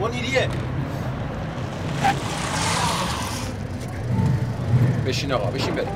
منیریه بشین آقا بشین بریم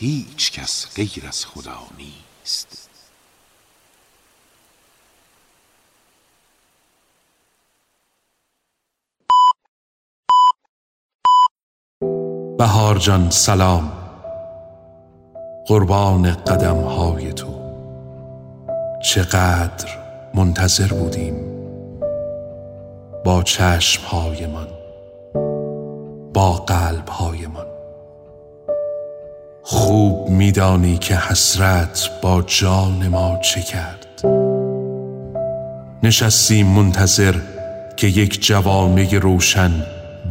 هیچ کس غیر از خدا نیست. بهار جان سلام. قربان قدم های تو. چقدر منتظر بودیم با چشم هایمان با قلب هایمان خوب میدانی که حسرت با جان ما چه کرد؟ نشستیم منتظر که یک جوامه روشن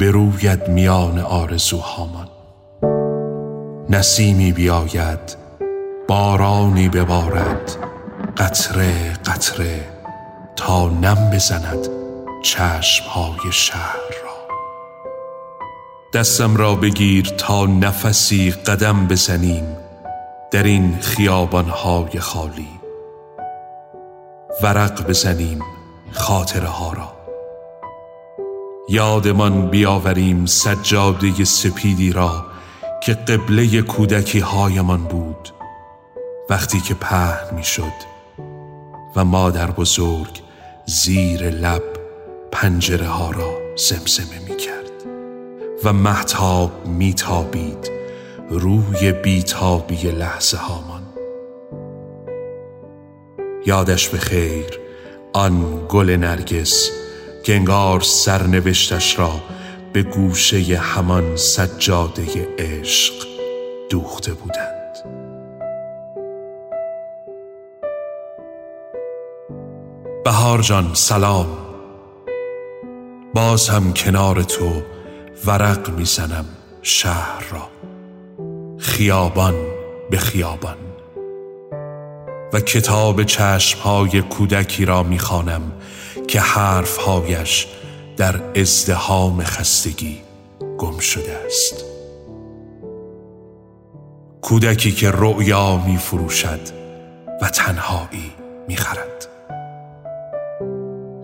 بروید میان آرزوهامان. نسیمی بیاید بارانی ببارد قطره قطره تا نم بزند چشمهای شهر دستم را بگیر تا نفسی قدم بزنیم در این خیابانهای خالی. ورق بزنیم خاطره ها را. یادمان بیاوریم سجاده سپیدی را که قبله کودکی هایمان بود. وقتی که پهن می شد و مادر بزرگ زیر لب پنجره ها را زمزمه می کرد و محتاب می تابید روی بیتابی لحظه هامان. یادش به خیر آن گل نرگس که انگار سرنوشتش را به گوشه همان سجاده عشق دوخته بودند. بهار جان سلام. باز هم کنار تو ورق می‌زنم شهر را. خیابان به خیابان. و کتاب چشمهای کودکی را می‌خوانم که حرفهایش در ازدهام خستگی گم شده است. کودکی که رؤیا می فروشد و تنهایی می خرد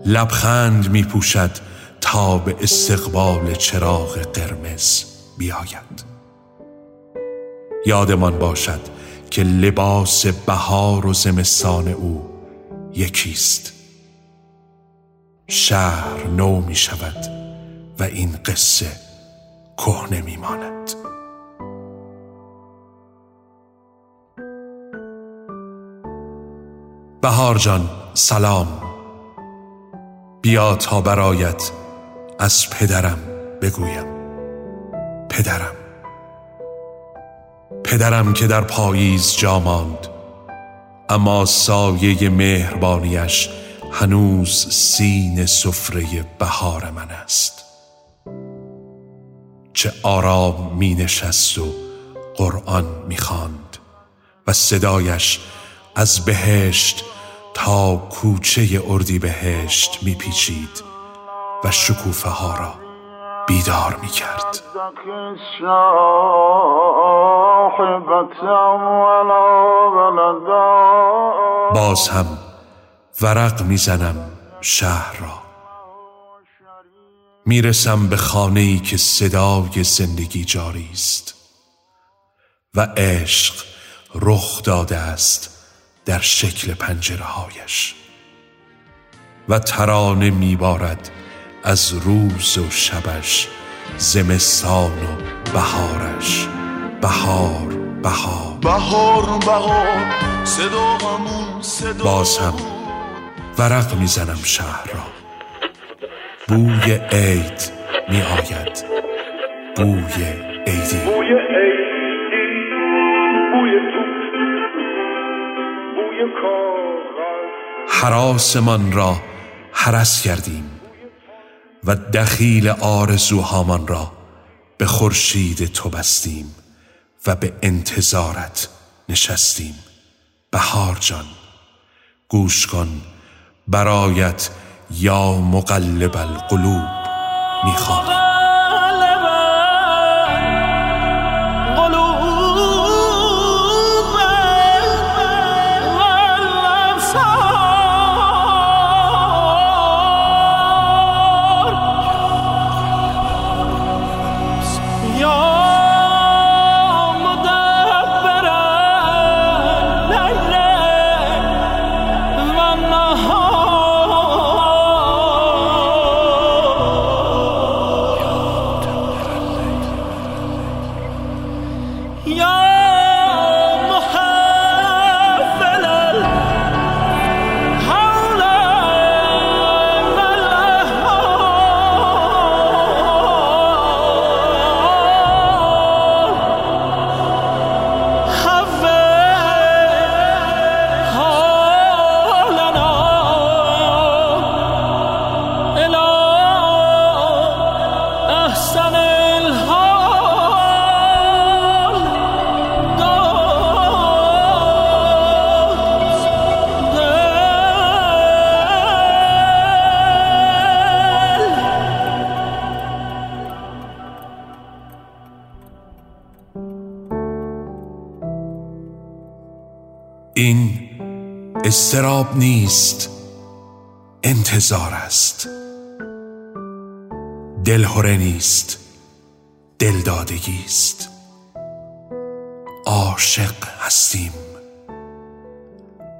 لبخند می پوشد تا به استقبال چراغ قرمز بیاید. یادمان باشد که لباس بهار و زمستان او یکیست. شهر نو می شود و این قصه کهنه می ماند. بهار جان سلام. بیا تا برایت از پدرم بگویم. پدرم. پدرم که در پاییز جا ماند اما سایه مهربانیش هنوز سین سفره بهار من است. چه آرام می نشست و قرآن می خواند و صدایش از بهشت تا کوچه اردی بهشت می پیچید و شکوفه ها را بیدار می کرد باز هم ورق می‌زنم شهر را. می‌رسم به خانه ای که صدای زندگی جاری است و عشق رخ داده است در شکل پنجره هایش و ترانه میبارد از روز و شبش زمستان و بهارش. بهار بهار. بهار بهار صدا صدا باز هم ورق می‌زنم شهر را. بوی عید می آید بوی عیدی. بوی عیدی بوی بوی حراسمان را حرس کردیم. و دخیل آرزوهامان را به خورشید تو بستیم و به انتظارت نشستیم. بهار جان گوش کن برایت یا مقلب القلوب می‌خوانیم استراب نیست. انتظار است. دلهوره نیست. دلدادگی است. عاشق هستیم.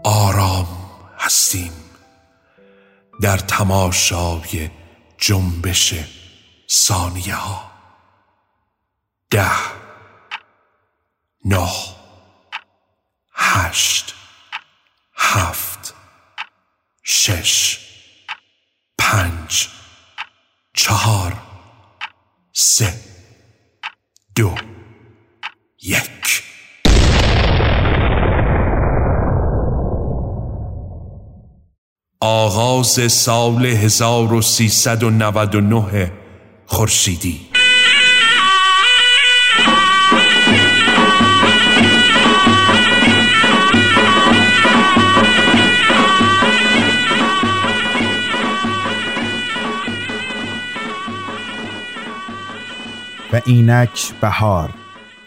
آرام هستیم. در تماشای جنبش ثانیه ها ده نه هشت هفت شش پنج چهار سه دو یک آغاز سال 1399 خورشیدی. و اینک بهار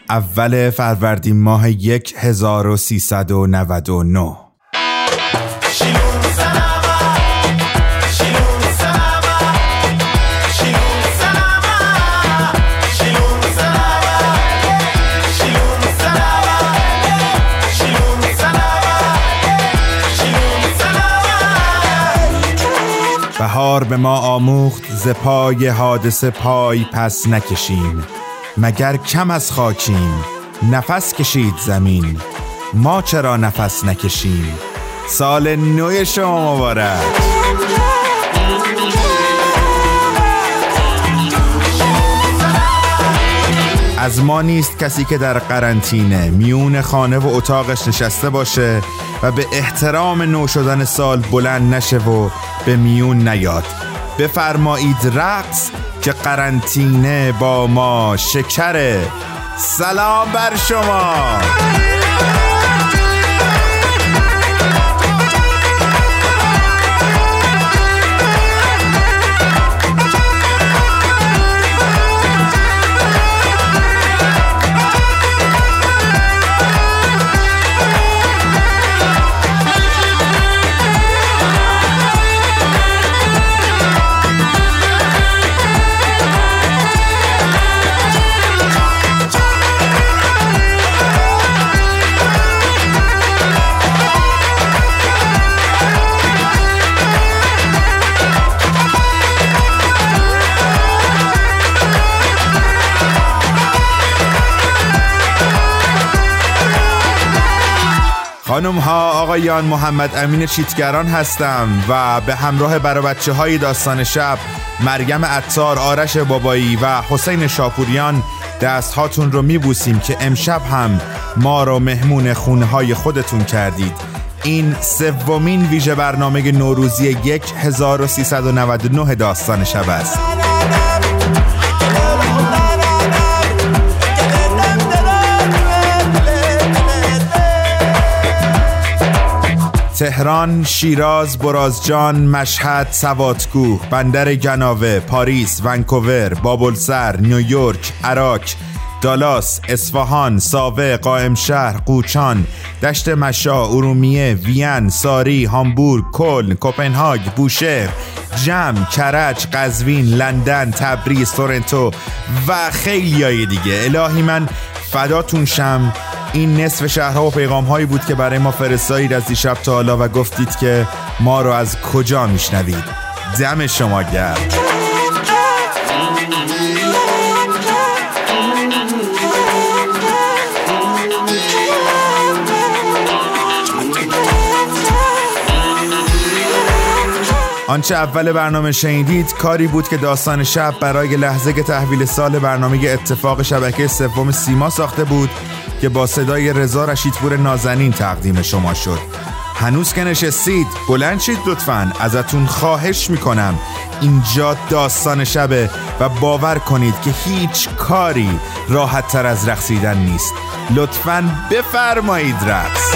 اول فروردین ماه 1399 به ما آموخت ز پای حادثه پای پس نکشیم. مگر کم از خاکیم نفس کشید زمین. ما چرا نفس نکشیم؟ سال نوی شما مبارک. از ما نیست کسی که در قرنطینه میون خانه و اتاقش نشسته باشه و به احترام نو شدن سال بلند نشه و به میون نیاد. بفرمایید رقص که قرنطینه با ما شکره. سلام بر شما! خانم ها آقایان محمد امین چیتگران هستم و به همراه برای بچه های داستان شب مریم عطار آرش بابایی و حسین شاپوریان دست هاتون رو میبوسیم که امشب هم ما رو مهمون خونه های خودتون کردید. این سومین ویژه برنامه نوروزی 1399 داستان شب است. تهران، شیراز، برازجان، مشهد، سواتگوه، بندر گناوه، پاریس، ونکوور، بابلسر، نیویورک، عراق، دالاس، اصفهان، ساوه، قائم شهر، قوچان، دشت مشا، ارومیه، وین، ساری، هامبورگ، کلن، کوپنهاگ، بوشهر، جم، کرج، قزوین، لندن، تبریز، تورنتو و خیلی های دیگه. الهی من فداتون شم. این نصف شهرها و پیغام هایی بود که برای ما فرستایید از دیشب تا حالا و گفتید که ما رو از کجا میشنوید. دم شما گرد آنچه اول برنامه شنیدید کاری بود که داستان شب برای لحظه تحویل سال برنامه اتفاق شبکه سوم سیما ساخته بود که با صدای رضا رشیدپور نازنین تقدیم شما شد. هنوز که نشستید بلند شید لطفا. ازتون خواهش می‌کنم. اینجا داستان شبه و باور کنید که هیچ کاری راحت تر از رقصیدن نیست. لطفا بفرمایید رقص.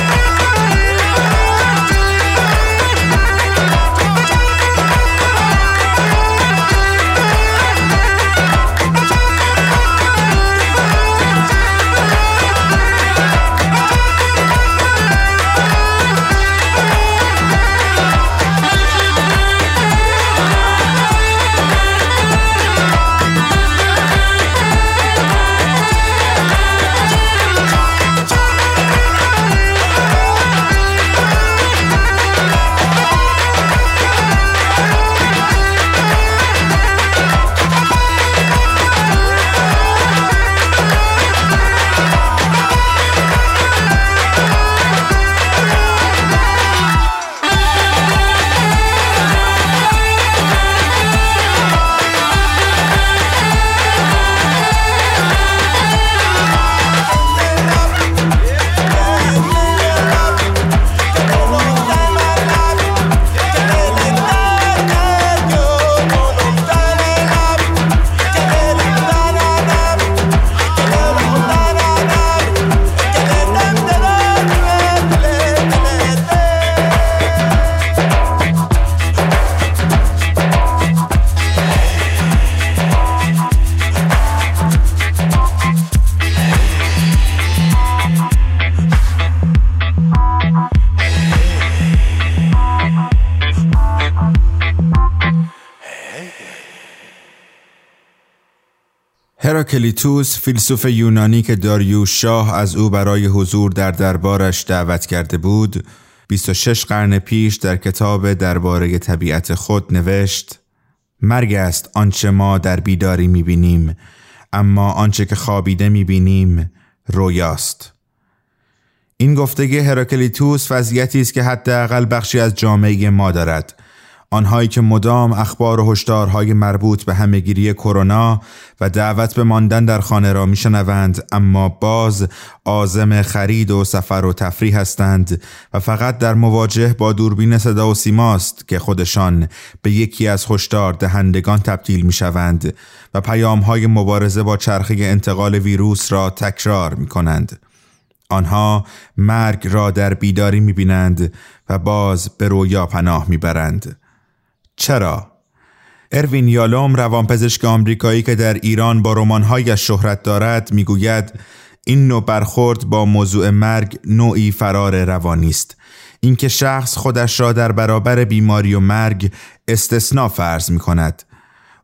هراکلیتوس فیلسوف یونانی که داریوش شاه از او برای حضور در دربارش دعوت کرده بود 26 قرن پیش در کتاب درباره طبیعت خود نوشت مرگ است آنچه ما در بیداری می‌بینیم اما آنچه که خوابیده می‌بینیم رویاست. این گفتگی هراکلیتوس وضعیتی است که حداقل بخشی از جامعه ما دارد. آنهایی که مدام اخبار و هشدارهای مربوط به همهگیری کرونا و دعوت به ماندن در خانه را میشنوند اما باز عازم خرید و سفر و تفریح هستند و فقط در مواجه با دوربین صدا و سیماست که خودشان به یکی از هشدار دهندگان تبدیل می شوند و پیام های مبارزه با چرخه انتقال ویروس را تکرار می کنند. آنها مرگ را در بیداری می بینند و باز به رویا پناه می برند. چرا؟ اروین یالوم روانپزشک آمریکایی که در ایران با رمانهایش شهرت دارد می‌گوید این نوع برخورد با موضوع مرگ نوعی فرار روانی است اینکه شخص خودش را در برابر بیماری و مرگ استثنا فرض می کند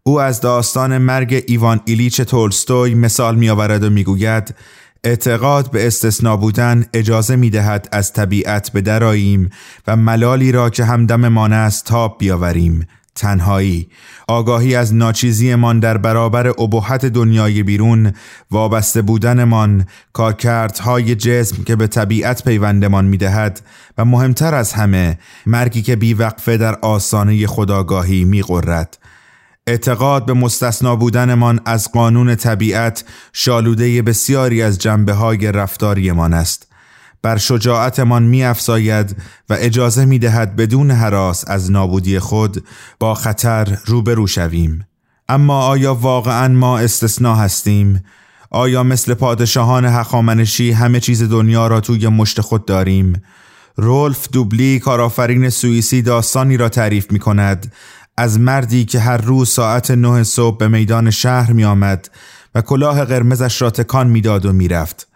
او از داستان مرگ ایوان ایلیچ تولستوی مثال می آورد و می‌گوید اعتقاد به استثنا بودن اجازه می دهد از طبیعت به دراییم و ملالی را که همدممان است تاب بیاوریم. تنهایی. آگاهی از ناچیزیمان در برابر ابهت دنیای بیرون وابسته بودنمان کارکردهای جسم که به طبیعت پیوندمان می‌دهد و مهمتر از همه مرگی که بیوقفه در آسانه خداگاهی میقرد اعتقاد به مستثنا بودنمان از قانون طبیعت شالوده بسیاری از جنبه های رفتاریمان است بر شجاعتمان می افزاید و اجازه می دهد بدون حراس از نابودی خود با خطر روبرو شویم اما آیا واقعا ما استثنا هستیم؟ آیا مثل پادشاهان هخامنشی همه چیز دنیا را توی مشت خود داریم؟ رولف دوبلی کارآفرین سوئیسی داستانی را تعریف می کند از مردی که هر روز ساعت نه صبح به میدان شهر می آمد و کلاه قرمزش را تکان می‌داد و می‌رفت.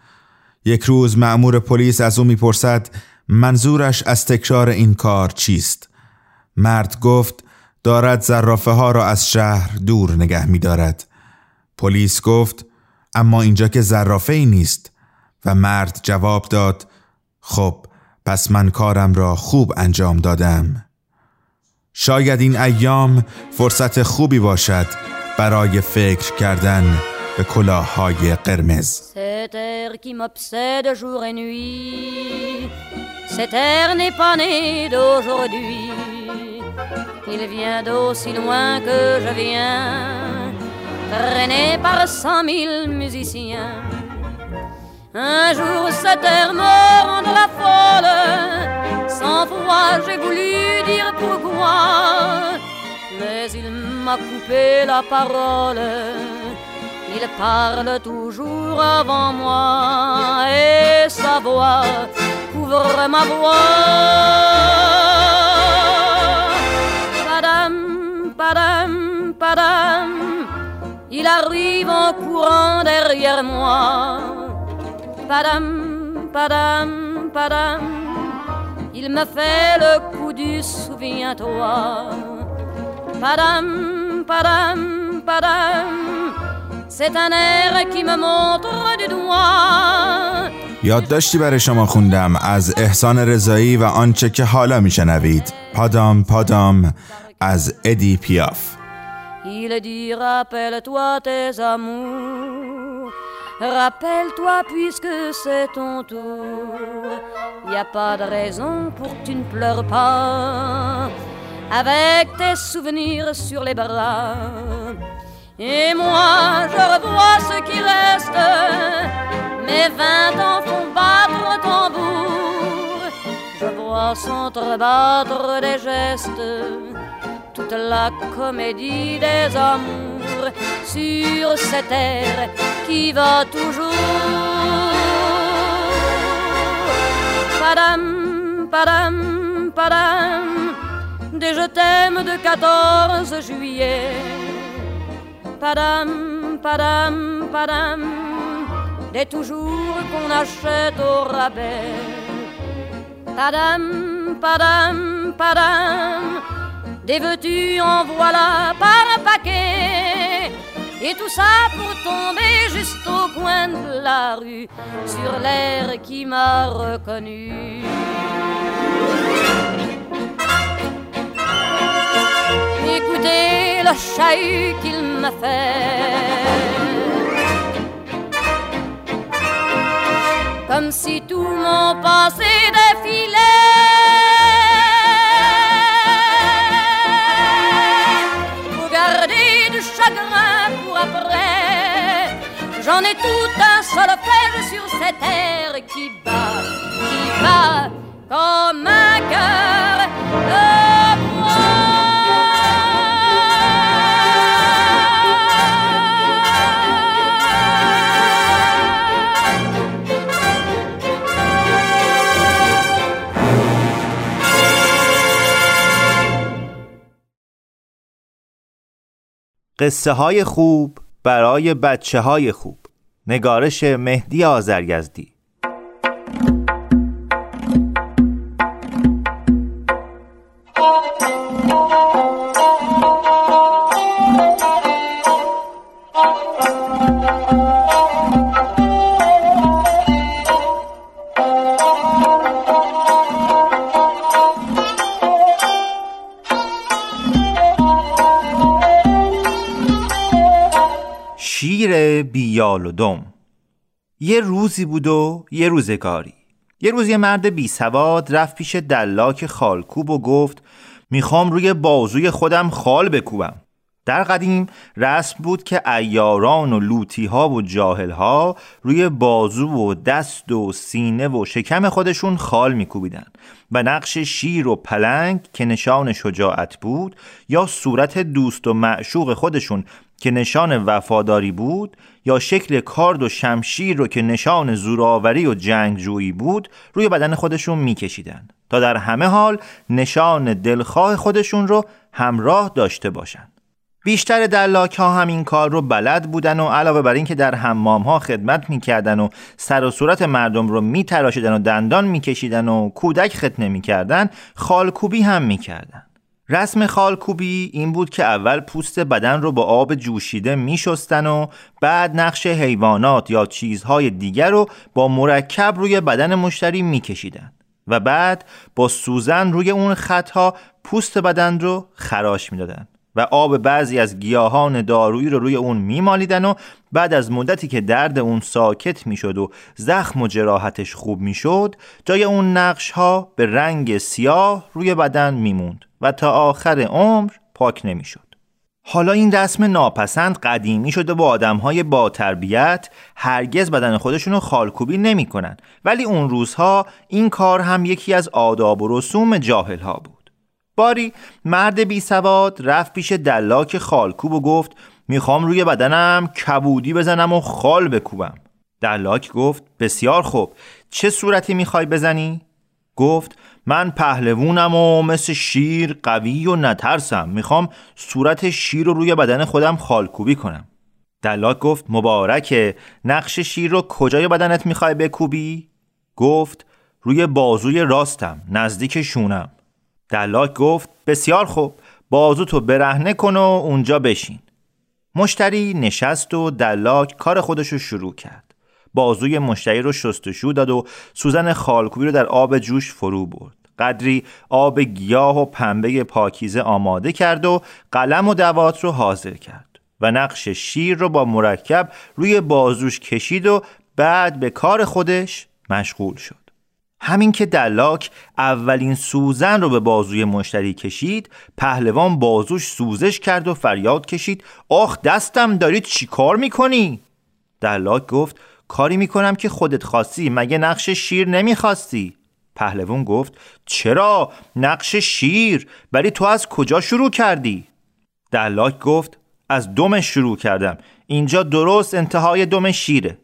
یک روز معمور پلیس از او می‌پرسد منظورش از تکرار این کار چیست؟ مرد گفت دارد زرافه ها را از شهر دور نگه می دارد. پلیس گفت اما اینجا که زرافه ای نیست و مرد جواب داد خب پس من کارم را خوب انجام دادم. شاید این ایام فرصت خوبی باشد برای فکر کردن به کلاههای قرمز Un jour cet air me rendra folle. Sans foi j'ai voulu dire pourquoi. Mais il m'a coupé la parole. Il parle toujours avant moi. Et sa voix couvre ma voix. Padam, padam, padam, il arrive en courant derrière moi. Padam, padam, padam, il me fait le coup du souviens-toi. Padam, padam, padam. C'est un air qui me montre du doigt یادداشتی برای شما خوندم از احسان رضایی و آنچه که حالا میشنوید پادام پادام از ادی پیاف Il dit rappelle-toi tes amours Rappelle-toi puisque c'est ton tour Y a pas de raison pour que tu ne pleures pas Avec tes souvenirs sur les bras Et moi, je revois ce qui reste. Mes vingt ans font battre tambour. Je vois s'entrebattre des gestes. Toute la comédie des amours sur cette terre qui va toujours. Padam, padam, padam, des je t'aime de 14 juillet padam, padam, padam, des toujours qu'on achète au rabais. Padam, padam, padam, des veux-tu en voilà par un paquet. Et tout ça pour tomber juste au coin de la rue, sur l'air qui m'a reconnu. Écoutez le chahut qu'il m'a fait. Comme si tout mon passé défilait. J'en ai tout un solfège sur cette terre qui bat, qui bat comme un cœur de. قصه های خوب برای بچه های خوب. نگارش مهدی آزرگزدی و دم. یه روزی بود و یه روزگاری یه روز یه مرد بی سواد رفت پیش دلاک خالکوب و گفت می‌خوام روی بازوی خودم خال بکوبم. در قدیم رسم بود که ایاران و لوتی ها و جاهل ها روی بازو و دست و سینه و شکم خودشون خال میکوبیدن. و نقش شیر و پلنگ که نشان شجاعت بود یا صورت دوست و معشوق خودشون که نشان وفاداری بود یا شکل کارد و شمشیر رو که نشان زوراوری و جنگجویی بود روی بدن خودشون میکشیدن تا در همه حال نشان دلخواه خودشون رو همراه داشته باشند. بیشتر دلاک ها هم این کار رو بلد بودن و علاوه بر اینکه در حمام ها خدمت می‌کردن و سر و صورت مردم رو میتراشیدن و دندان میکشیدن و کودک ختنه می‌کردن خالکوبی هم می‌کردن رسم خالکوبی این بود که اول پوست بدن رو با آب جوشیده میشستن و بعد نقش حیوانات یا چیزهای دیگر رو با مرکب روی بدن مشتری میکشیدن و بعد با سوزن روی اون خطها پوست بدن رو خراش می‌دادن. و آب بعضی از گیاهان دارویی رو روی اون میمالیدن و بعد از مدتی که درد اون ساکت می‌شد و زخم و جراحتش خوب می‌شد جای اون نقش ها به رنگ سیاه روی بدن میموند و تا آخر عمر پاک نمی‌شد. حالا این رسم ناپسند قدیمی شده با آدم های با تربیت هرگز بدن خودشونو خالکوبی نمی‌کنن ولی اون روزها این کار هم یکی از آداب و رسوم جاهل ها بود. باری مرد بی سواد رفت پیش دلاک خالکوب و گفت می‌خوام روی بدنم کبودی بزنم و خال بکوبم دلاک گفت بسیار خوب چه صورتی می‌خوای بزنی؟ گفت من پهلوونم و مثل شیر قوی و نترسم می‌خوام صورت شیر رو روی بدن خودم خالکوبی کنم دلاک گفت مبارکه نقش شیر رو کجای بدنت می‌خوای بکوبی؟ گفت روی بازوی راستم نزدیک شونم دلاک گفت بسیار خوب بازو تو برهنه کن و اونجا بشین. مشتری نشست و دلاک کار خودش رو شروع کرد. بازوی مشتری رو شستشو داد و سوزن خالکوبی رو در آب جوش فرو برد. قدری آب گیاه و پنبه پاکیزه آماده کرد و قلم و دوات رو حاضر کرد و نقش شیر رو با مرکب روی بازوش کشید و بعد به کار خودش مشغول شد. همین که دلاک اولین سوزن رو به بازوی مشتری کشید پهلوان بازوش سوزش کرد و فریاد کشید آخ دستم دارید چی کار می‌کنی؟ دلاک گفت کاری می‌کنم که خودت خواستی مگه نقش شیر نمی‌خواستی؟ پهلوان گفت چرا نقش شیر ولی تو از کجا شروع کردی؟ دلاک گفت از دمش شروع کردم اینجا درست انتهای دم شیره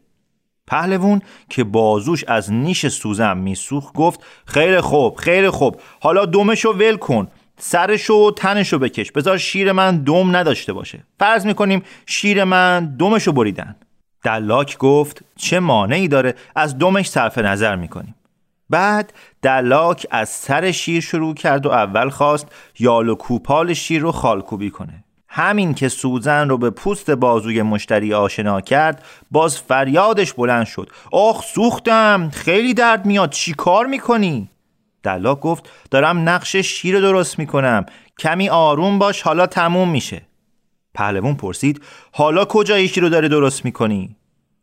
پهلوون که بازوش از نیش سوزن میسوخت گفت خیر خوب خیر خوب. حالا دمشو ول کن. سرشو و تنشو بکش. بذار شیر من دم نداشته باشه. فرض می‌کنیم شیر من دمشو بریدن. دلاک گفت چه مانعی داره از دمش صرف نظر می‌کنیم. بعد دلاک از سر شیر شروع کرد و اول خواست یال و کوپال شیر رو خالکوبی کنه. همین که سوزن رو به پوست بازوی مشتری آشنا کرد باز فریادش بلند شد. آخ سوختم. خیلی درد میاد. چی کار می‌کنی؟ دلاک گفت دارم نقش شیر درست می‌کنم. کمی آروم باش. حالا تموم میشه. پهلوون پرسید حالا کجای شیر رو داره درست می‌کنی؟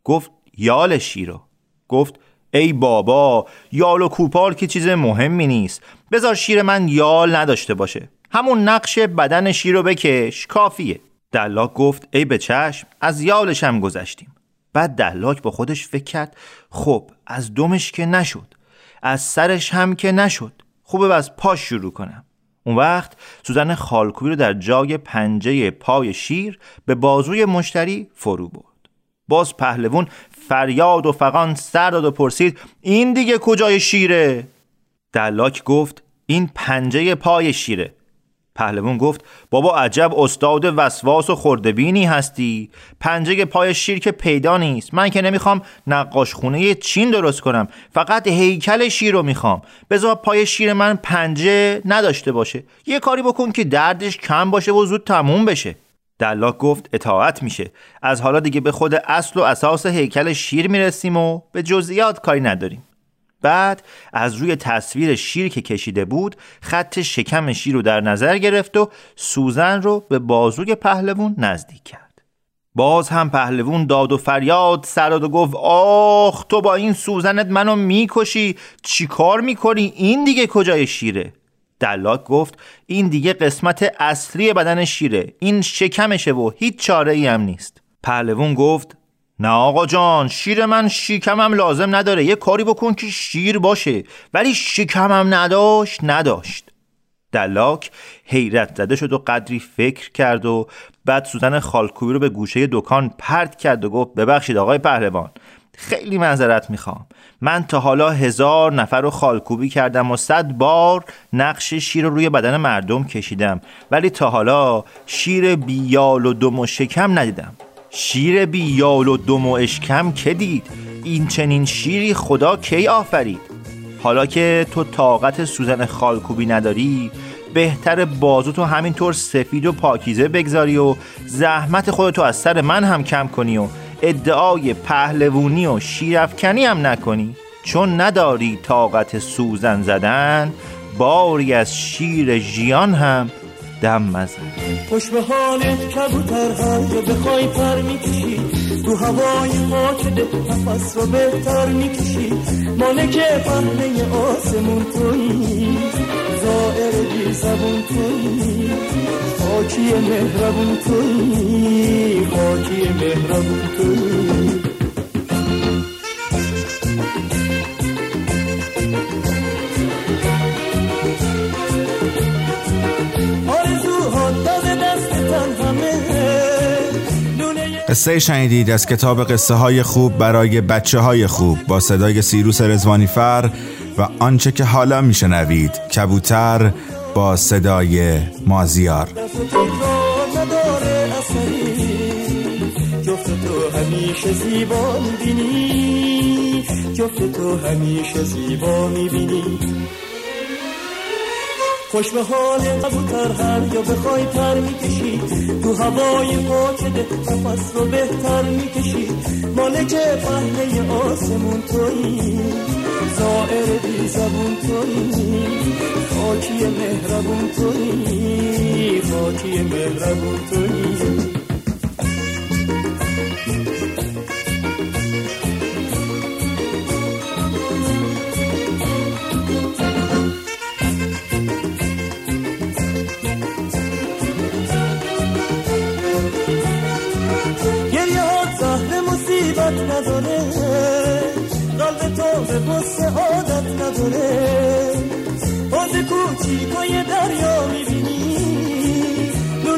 گفت یال شیر رو. گفت ای بابا یال و کوپال که چیز مهمی نیست. بذار شیر من یال نداشته باشه. همون نقش بدن شیر رو بکش. کافیه. دلاک گفت ای به چشم از یالشم گذشتیم. بعد دلاک با خودش فکر کرد خب از دمش که نشد. از سرش هم که نشد. خوبه از پاش شروع کنم. اون وقت سوزن خالکوبی رو در جای پنجه پای شیر به بازوی مشتری فرو برد. باز پهلوون فریاد و فقان سر داد و پرسید این دیگه کجای شیره؟ دلاک گفت این پنجه پای شیره. پهلوان گفت بابا عجب استاد وسواس و خردبینی هستی. پنجه پای شیر که پیدا نیست. من که نمی‌خوام نقاش خونه چین درست کنم. فقط هیکل شیر رو می‌خوام. بذار پای شیر من پنجه نداشته باشه. یه کاری بکن که دردش کم باشه و زود تموم بشه. دلاک گفت اطاعت میشه. از حالا دیگه به خود اصل و اساس هیکل شیر می‌رسیم و به جزئیات کاری نداریم. بعد از روی تصویر شیر که کشیده بود خط شکم شیر رو در نظر گرفت و سوزن رو به بازوی پهلوون نزدیک کرد. باز هم پهلوون داد و فریاد سراد و گفت آخ تو با این سوزنت منو می‌کشی چی کار می‌کنی؟ این دیگه کجای شیره؟ دلاک گفت این دیگه قسمت اصلی بدن شیره این شکمشه و هیچ چاره ای هم نیست. پهلوون گفت نه آقا جان شیر من شیکمم لازم نداره. یه کاری بکن که شیر باشه. ولی شکمم نداشت نداشت. دلاک حیرت زده شد و قدری فکر کرد و بعد سوزن خالکوبی رو به گوشه دکان پرت کرد و گفت ببخشید آقای پهلوان خیلی معذرت می‌خوام. من تا حالا هزار نفر رو خالکوبی کردم و صد بار نقش شیر رو روی بدن مردم کشیدم. ولی تا حالا شیر بیال و دم و شکم ندیدم. شیر بی یال و دم و اشکم که دید؟ این چنین شیری خدا کی آفرید؟ حالا که تو طاقت سوزن خالکوبی نداری بهتر بازو تو همینطور سفید و پاکیزه بگذاری و زحمت خودتو از سر من هم کم کنی و ادعای پهلوونی و شیرفکنی هم نکنی. چون نداری طاقت سوزن زدن باری از شیر ژیان هم دم مزن خوش به حالت کبوتر هر جا بخوای پر می‌کشی. تو هوای ده نفس رو بهتر می‌کشی. مالک پهنه آسمون توی زائر بی زبون توی خاکی مهربون توی خاکی مهربون توی قصه شنیدید از کتاب قصه های خوب برای بچه های خوب با صدای سیروس رزوانی فر و آنچه که حالا میشنوید کبوتر با صدای مازیار. جفت تو همیشه زیبا می‌بینی. خوش به حال کبوتر هر یا بخوای پر می‌کشی. تو هوای پاکده نفس رو بهتر می‌کشی. مالک پهنه آسمون تویی. زائر بی زبون تویی. خاکی مهربون تویی. خاکی مهربون تویی. نداره باز کوچیکای دریا می‌بینی. تو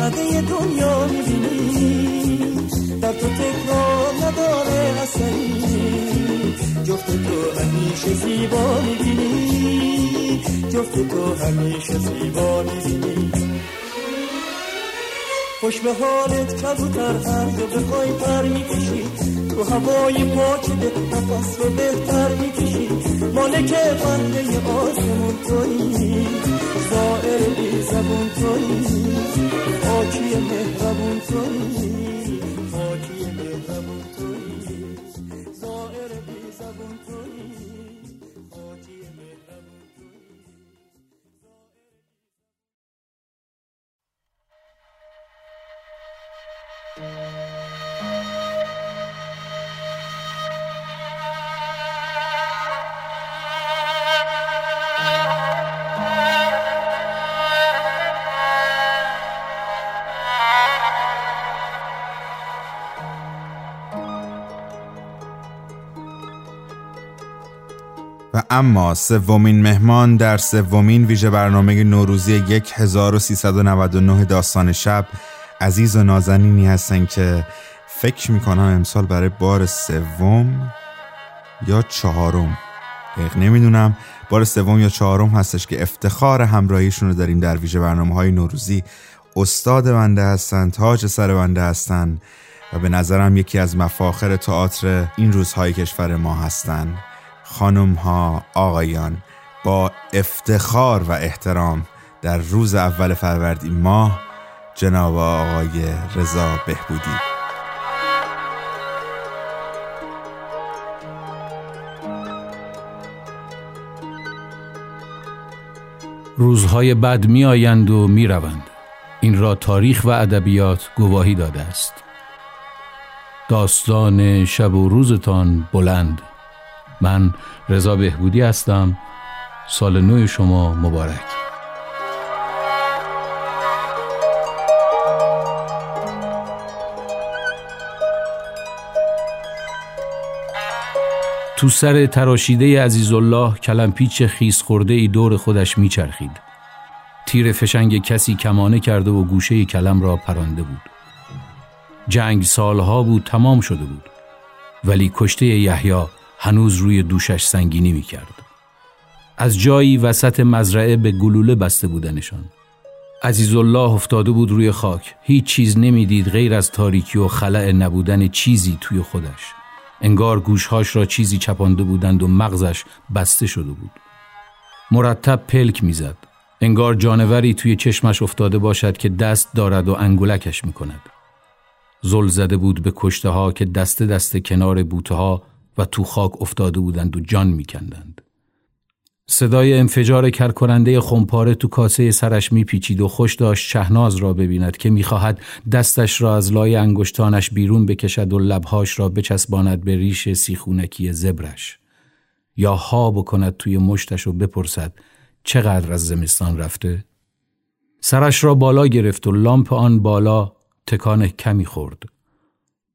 قده دنیا می‌بینی. در تو تکرار نداره اصلی جفت تو همیشه زیبا می‌بینی. جفت تو همیشه زیبا می‌بینی. خوش به حالت کبوتر هر جا بخوای پر می‌کشی. تو هوای پاکده نفس رو بهتر می‌کشی. مالک بنده آسمون تویی. زائر بی زبون تویی. پاکی مهربون تویی. thank you اما سومین مهمان در سومین ویژه برنامه نوروزی 1399 داستان شب عزیز و نازنینی هستن که فکر می‌کنم امسال برای بار سوم یا چهارم. دقیق نمی‌دونم. بار سوم یا چهارم هستش که افتخار همراهیشون رو داریم در ویژه برنامه های نوروزی استاد بنده هستن تاج سر بنده هستن و به نظرم یکی از مفاخر تئاتر این روزهای کشور ما هستن. خانم ها آقایان با افتخار و احترام در روز اول فروردین ماه جناب آقای رضا بهبودی. روزهای بد می آیند و می روند. این را تاریخ و ادبیات گواهی داده است. داستان شب و روزتان بلند. من رضا بهبودی هستم سال نو شما مبارک تو سر تراشیده عزیزالله کلمپیچ خیس خورده ای دور خودش میچرخید. تیر فشنگ کسی کمانه کرده و گوشه کلم را پرانده بود. جنگ سالها بود تمام شده بود. ولی کشته یحیی هنوز روی دوشش سنگینی می کرد. از جایی وسط مزرعه به گلوله بسته بودنشان. عزیزالله افتاده بود روی خاک. هیچ چیز نمی‌دید غیر از تاریکی و خلع نبودن چیزی توی خودش. انگار گوشهاش را چیزی چپانده بودند و مغزش بسته شده بود. مرتب پلک می‌زد. انگار جانوری توی چشمش افتاده باشد که دست دارد و انگولکش می کند. زل زده بود به کشته ها که دست دست کنار بوته ها و تو خاک افتاده بودند و جان میکندند. صدای انفجار کرکننده خمپاره تو کاسه سرش میپیچید و خوش داشت شهناز را ببیند که می‌خواهد دستش را از لای انگشتانش بیرون بکشد و لبهاش را بچسباند به ریش سیخونکی زبرش یا ها بکند توی مشتش و بپرسد چقدر از زمستان رفته؟ سرش را بالا گرفت و لامپ آن بالا تکان کمی خورد.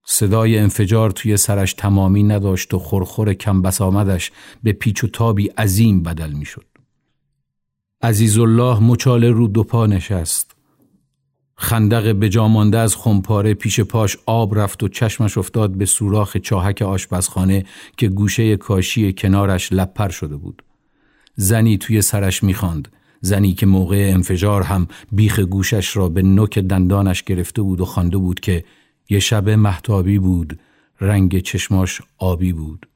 صدای انفجار توی سرش تمامی نداشت و خورخور کم بسامدش به پیچ و تابی عظیم بدل می شد. عزیزالله مچاله رو دو پا نشست. خندق به جامانده از خمپاره پیش پاش آب رفت و چشمش افتاد به سوراخ چاهک آشپزخانه که گوشه کاشی کنارش لپر شده بود. زنی توی سرش می‌خواند زنی که موقع انفجار هم بیخ گوشش را به نوک دندانش گرفته بود و خوانده بود که یه شب محتابی بود رنگ چشماش آبی بود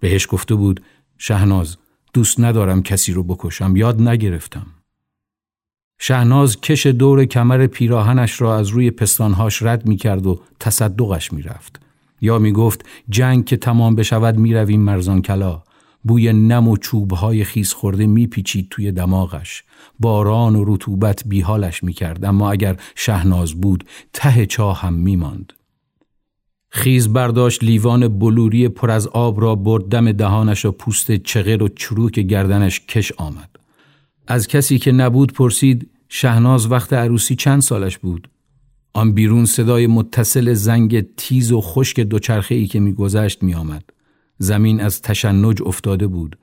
بهش گفته بود شهناز دوست ندارم کسی رو بکشم یاد نگرفتم شهناز کش دور کمر پیراهنش را از روی پستانهاش رد می کرد و تصدقش می رفت. یا می گفت جنگ که تمام بشود می رویم مرزان کلا. بوی نم و چوبهای خیس خورده میپیچید توی دماغش. باران و رطوبت بیحالش می‌کرد اما اگر شهناز بود ته چاه هم میماند. خیز برداشت لیوان بلوری پر از آب را برد دم دهانش و پوست چغر و چروک گردنش کش آمد. از کسی که نبود پرسید شهناز وقت عروسی چند سالش بود؟ آن بیرون صدای متصل زنگ تیز و خشک دوچرخه ای که میگذشت میآمد. زمین از تشنج افتاده بود.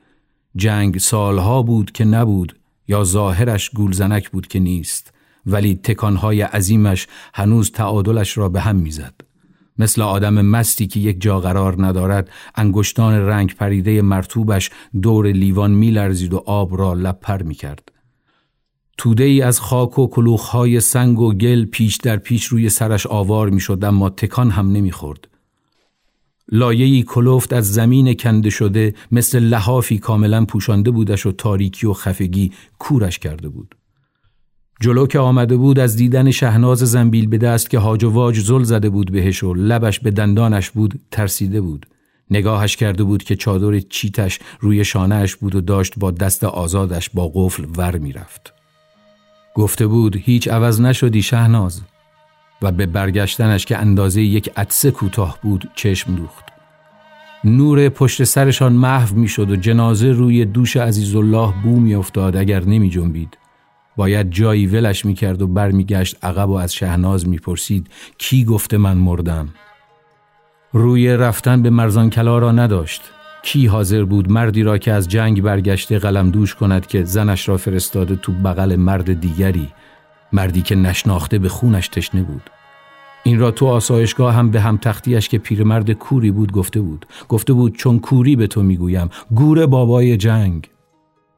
جنگ سالها بود که نبود یا ظاهرش گولزنک بود که نیست ولی تکانهای عظیمش هنوز تعادلش را به هم می‌زد. مثل آدم مستی که یک جا قرار ندارد انگشتان رنگ پریده مرتوبش دور لیوان میلرزید و آب را لپر می‌کرد. توده ای از خاک و کلوخهای سنگ و گل پیش در پیش روی سرش آوار می‌شد اما تکان هم نمی‌خورد. لایهی کلوفت از زمین کنده شده مثل لحافی کاملا پوشانده بودش و تاریکی و خفگی کورش کرده بود. جلو که آمده بود از دیدن شهناز زنبیل به دست که هاج و واج زل زده بود بهش و لبش به دندانش بود ترسیده بود. نگاهش کرده بود که چادر چیتش روی شانهش بود و داشت با دست آزادش با قفل ور می‌رفت. گفته بود هیچ عوض نشدی شهناز و به برگشتنش که اندازه یک عدسه کوتاه بود چشم دوخت. نور پشت سرشان محو می‌شد و جنازه روی دوش عزیزالله بو میافتاد اگر نمی جنبید. باید جایی ولش می‌کرد و برمیگشت عقب و از شهناز می‌پرسید کی گفته من مردم روی رفتن به مرزان کلا را نداشت کی حاضر بود مردی را که از جنگ برگشته قلم دوش کند که زنش را فرستاده تو بغل مرد دیگری مردی که نشناخته به خونش تشنه بود. این را تو آسایشگاه هم به هم تختیش که پیرمرد کوری بود گفته بود. گفته بود چون کوری به تو می‌گویم گور بابای جنگ.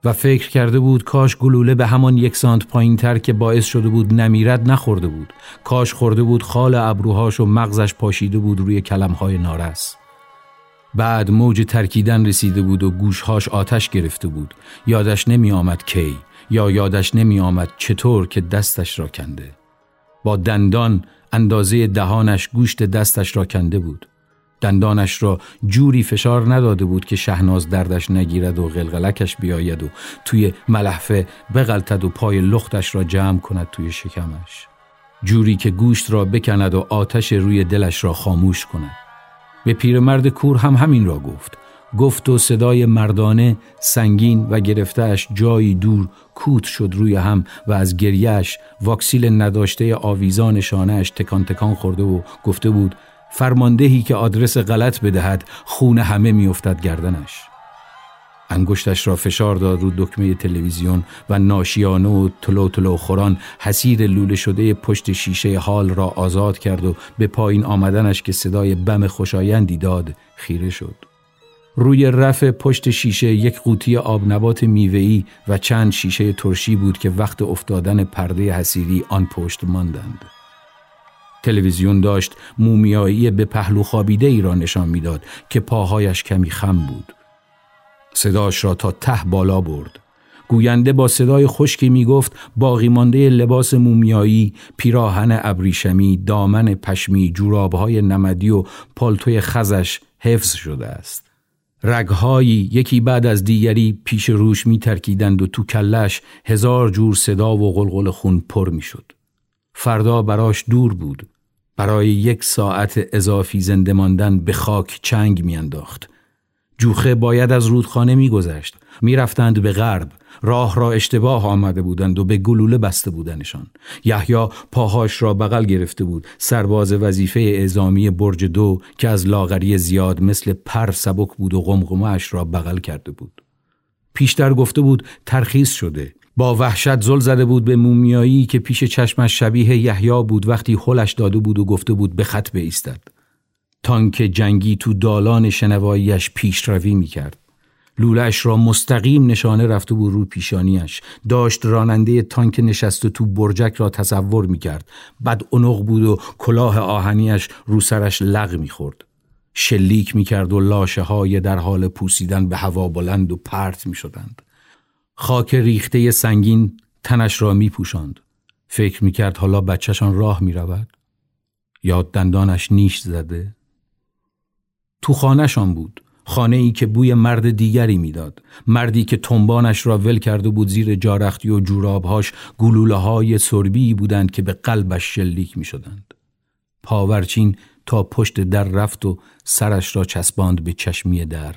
و فکر کرده بود کاش گلوله به همان یک سانت پایین تر که باعث شده بود نمیرد نخورده بود. کاش خورده بود خال ابروهاش و مغزش پاشیده بود روی کلمهای نارس. بعد موج ترکیدن رسیده بود و گوشهاش آتش گرفته بود. یادش نمی آمد کی. یا یادش نمی آمد چطور که دستش را کنده. با دندان اندازه دهانش گوشت دستش را کنده بود. دندانش را جوری فشار نداده بود که شهناز دردش نگیرد و غلغلکش بیاید و توی ملحفه بغلتد و پای لختش را جمع کند توی شکمش. جوری که گوشت را بکند و آتش روی دلش را خاموش کند. به پیرمرد کور هم همین را گفت. گفت و صدای مردانه سنگین و گرفتهش جایی دور کوت شد روی هم و از گریهش واکسیل نداشته آویزان شانهش تکان تکان خورده و گفته بود فرماندهی که آدرس غلط بدهد خون همه میافتد گردنش. انگشتش را فشار داد رو دکمه تلویزیون و ناشیانه و تلو تلو خوران حسیر لوله شده پشت شیشه حال را آزاد کرد و به پایین آمدنش که صدای بم خوشایندی داد خیره شد. روی رف پشت شیشه یک قوطی آب نبات میوه‌ای و چند شیشه ترشی بود که وقت افتادن پرده حسیری آن پشت ماندند. تلویزیون داشت مومیایی به پهلو خابیده ای را نشان می‌داد که پاهایش کمی خم بود. صداش را تا ته بالا برد. گوینده با صدای خشکی می گفت باقی مانده لباس مومیایی، پیراهن ابریشمی، دامن پشمی، جورابهای نمدی و پالتوی خزش حفظ شده است. رگهایی یکی بعد از دیگری پیش روش می ترکیدند و تو کلش هزار جور صدا و غلغل خون پر می شد. فردا براش دور بود. برای یک ساعت اضافی زنده ماندن به خاک چنگ میانداخت. جوخه باید از رودخانه میگذشت. می‌رفتند به غرب. راه را اشتباه آمده بودند و به گلوله بسته بودنشان. یحیی پاهاش را بغل گرفته بود. سرباز وظیفه اعزامی برج دو که از لاغری زیاد مثل پر سبک بود و قمقمهاش را بغل کرده بود. پیشتر گفته بود ترخیص شده. با وحشت زل زده بود به مومیایی که پیش چشمش شبیه یحیی بود وقتی حلش داده بود و گفته بود به خط بایستد تانک جنگی تو دالان شنواییش پیشروی می‌کرد. لولش را مستقیم نشانه رفته بود رو پیشانیش داشت راننده تانک نشسته تو برجک را تصور می‌کرد. بعد اونق بود و کلاه آهنیش رو سرش لغ می‌خورد. شلیک می‌کرد و لاشه های در حال پوسیدن به هوا بلند و پرت می‌شدند. خاک ریخته سنگین تنش را میپوشاند. فکر می‌کرد حالا بچهشان راه می‌رود. یا دندانش نیش زده. تو خانهشان بود خانه ای که بوی مرد دیگری می‌داد مردی که تنبانش را ول کرده بود زیر جارختی و جورابهاش گلوله های سربی بودند که به قلبش شلیک می شدند. پاورچین تا پشت در رفت و سرش را چسباند به چشمی در.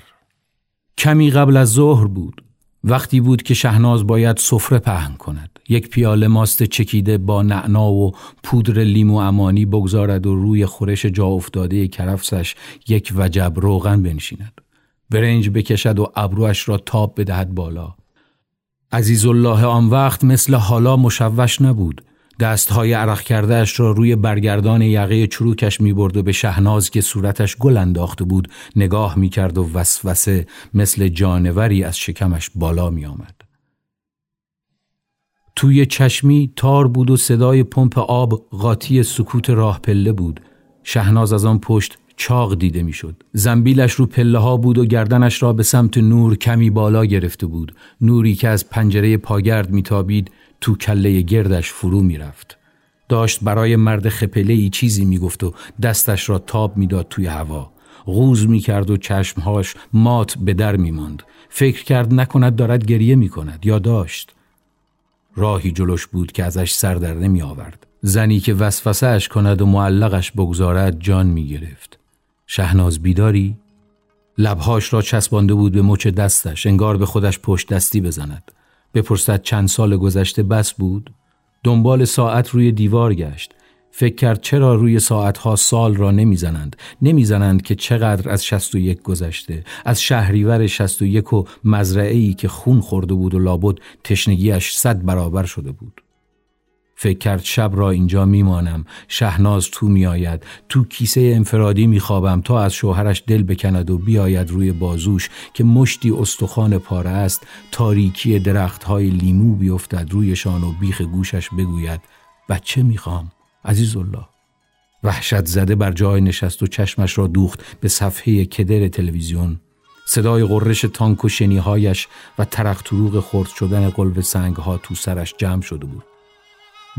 کمی قبل از ظهر بود. وقتی بود که شهناز باید سفره پهن کند. یک پیاله ماست چکیده با نعنا و پودر لیمو امانی بگذارد و روی خورش جا افتاده کرفسش یک وجب روغن بنشیند. برنج بکشد و ابروش را تاب بدهد بالا عزیز الله آن وقت مثل حالا مشوش نبود دستهای عرق کردهش را روی برگردان یقه چروکش می برد و به شهناز که صورتش گل انداخته بود نگاه می کرد و وسوسه مثل جانوری از شکمش بالا می آمد. توی چشمی تار بود و صدای پمپ آب قاطی سکوت راه پله بود شهناز از آن پشت چاق دیده می‌شد. زنبیلش رو پله ها بود و گردنش را به سمت نور کمی بالا گرفته بود. نوری که از پنجره پاگرد میتابید تو کله گردش فرو می‌رفت. داشت برای مرد خپله ای چیزی می‌گفت و دستش را تاب می‌داد توی هوا. غوز می‌کرد و چشمهاش مات به در میماند. فکر کرد نکند دارد گریه می‌کند یا داشت. راهی جلوش بود که ازش سر در نمی آورد. زنی که وسوسه اش کند و معلقش بگذارد جان می گرفت. شهناز بیداری؟ لبهاش را چسبانده بود به مچ دستش انگار به خودش پشت دستی بزند بپرسد چند سال گذشته بس بود؟ دنبال ساعت روی دیوار گشت. فکر کرد چرا روی ساعتها سال را نمی‌زنند؟ نمی‌زنند که چقدر از 61 گذشته از شهریور 61 و مزرعه ای که خون خورده بود و لابد تشنگیش صد برابر شده بود. فکر کرد شب را اینجا میمانم. شهناز تو میآید. تو کیسه انفرادی میخوابم تا از شوهرش دل بکند و بیاید روی بازوش که مشتی استخوان پاره است. تاریکی درختهای لیمو بیفتد رویشان و بیخ گوشش بگوید بچه می‌خوام عزیز الله وحشت زده بر جای نشست و چشمش را دوخت به صفحه کدر تلویزیون. صدای قررش تانک و شنیهایش و ترق طروق خرد شدن قلب سنگ ها تو سرش جمع شده بود.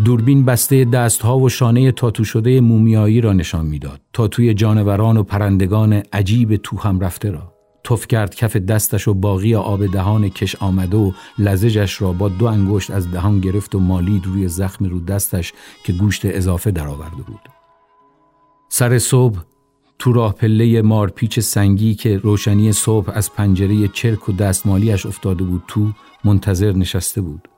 دوربین بسته دستها و شانه تاتو شده مومیایی را نشان می‌داد تاتوی جانوران و پرندگان عجیب تو هم رفته را. تف کرد کف دستش و باقی آب دهان کش آمده و لزجش را با دو انگشت از دهان گرفت و مالید روی زخم رو دستش که گوشت اضافه درآورده بود. سر صبح تو راه پله مارپیچ سنگی که روشنی صبح از پنجره چرک و دستمالیش افتاده بود تو منتظر نشسته بود.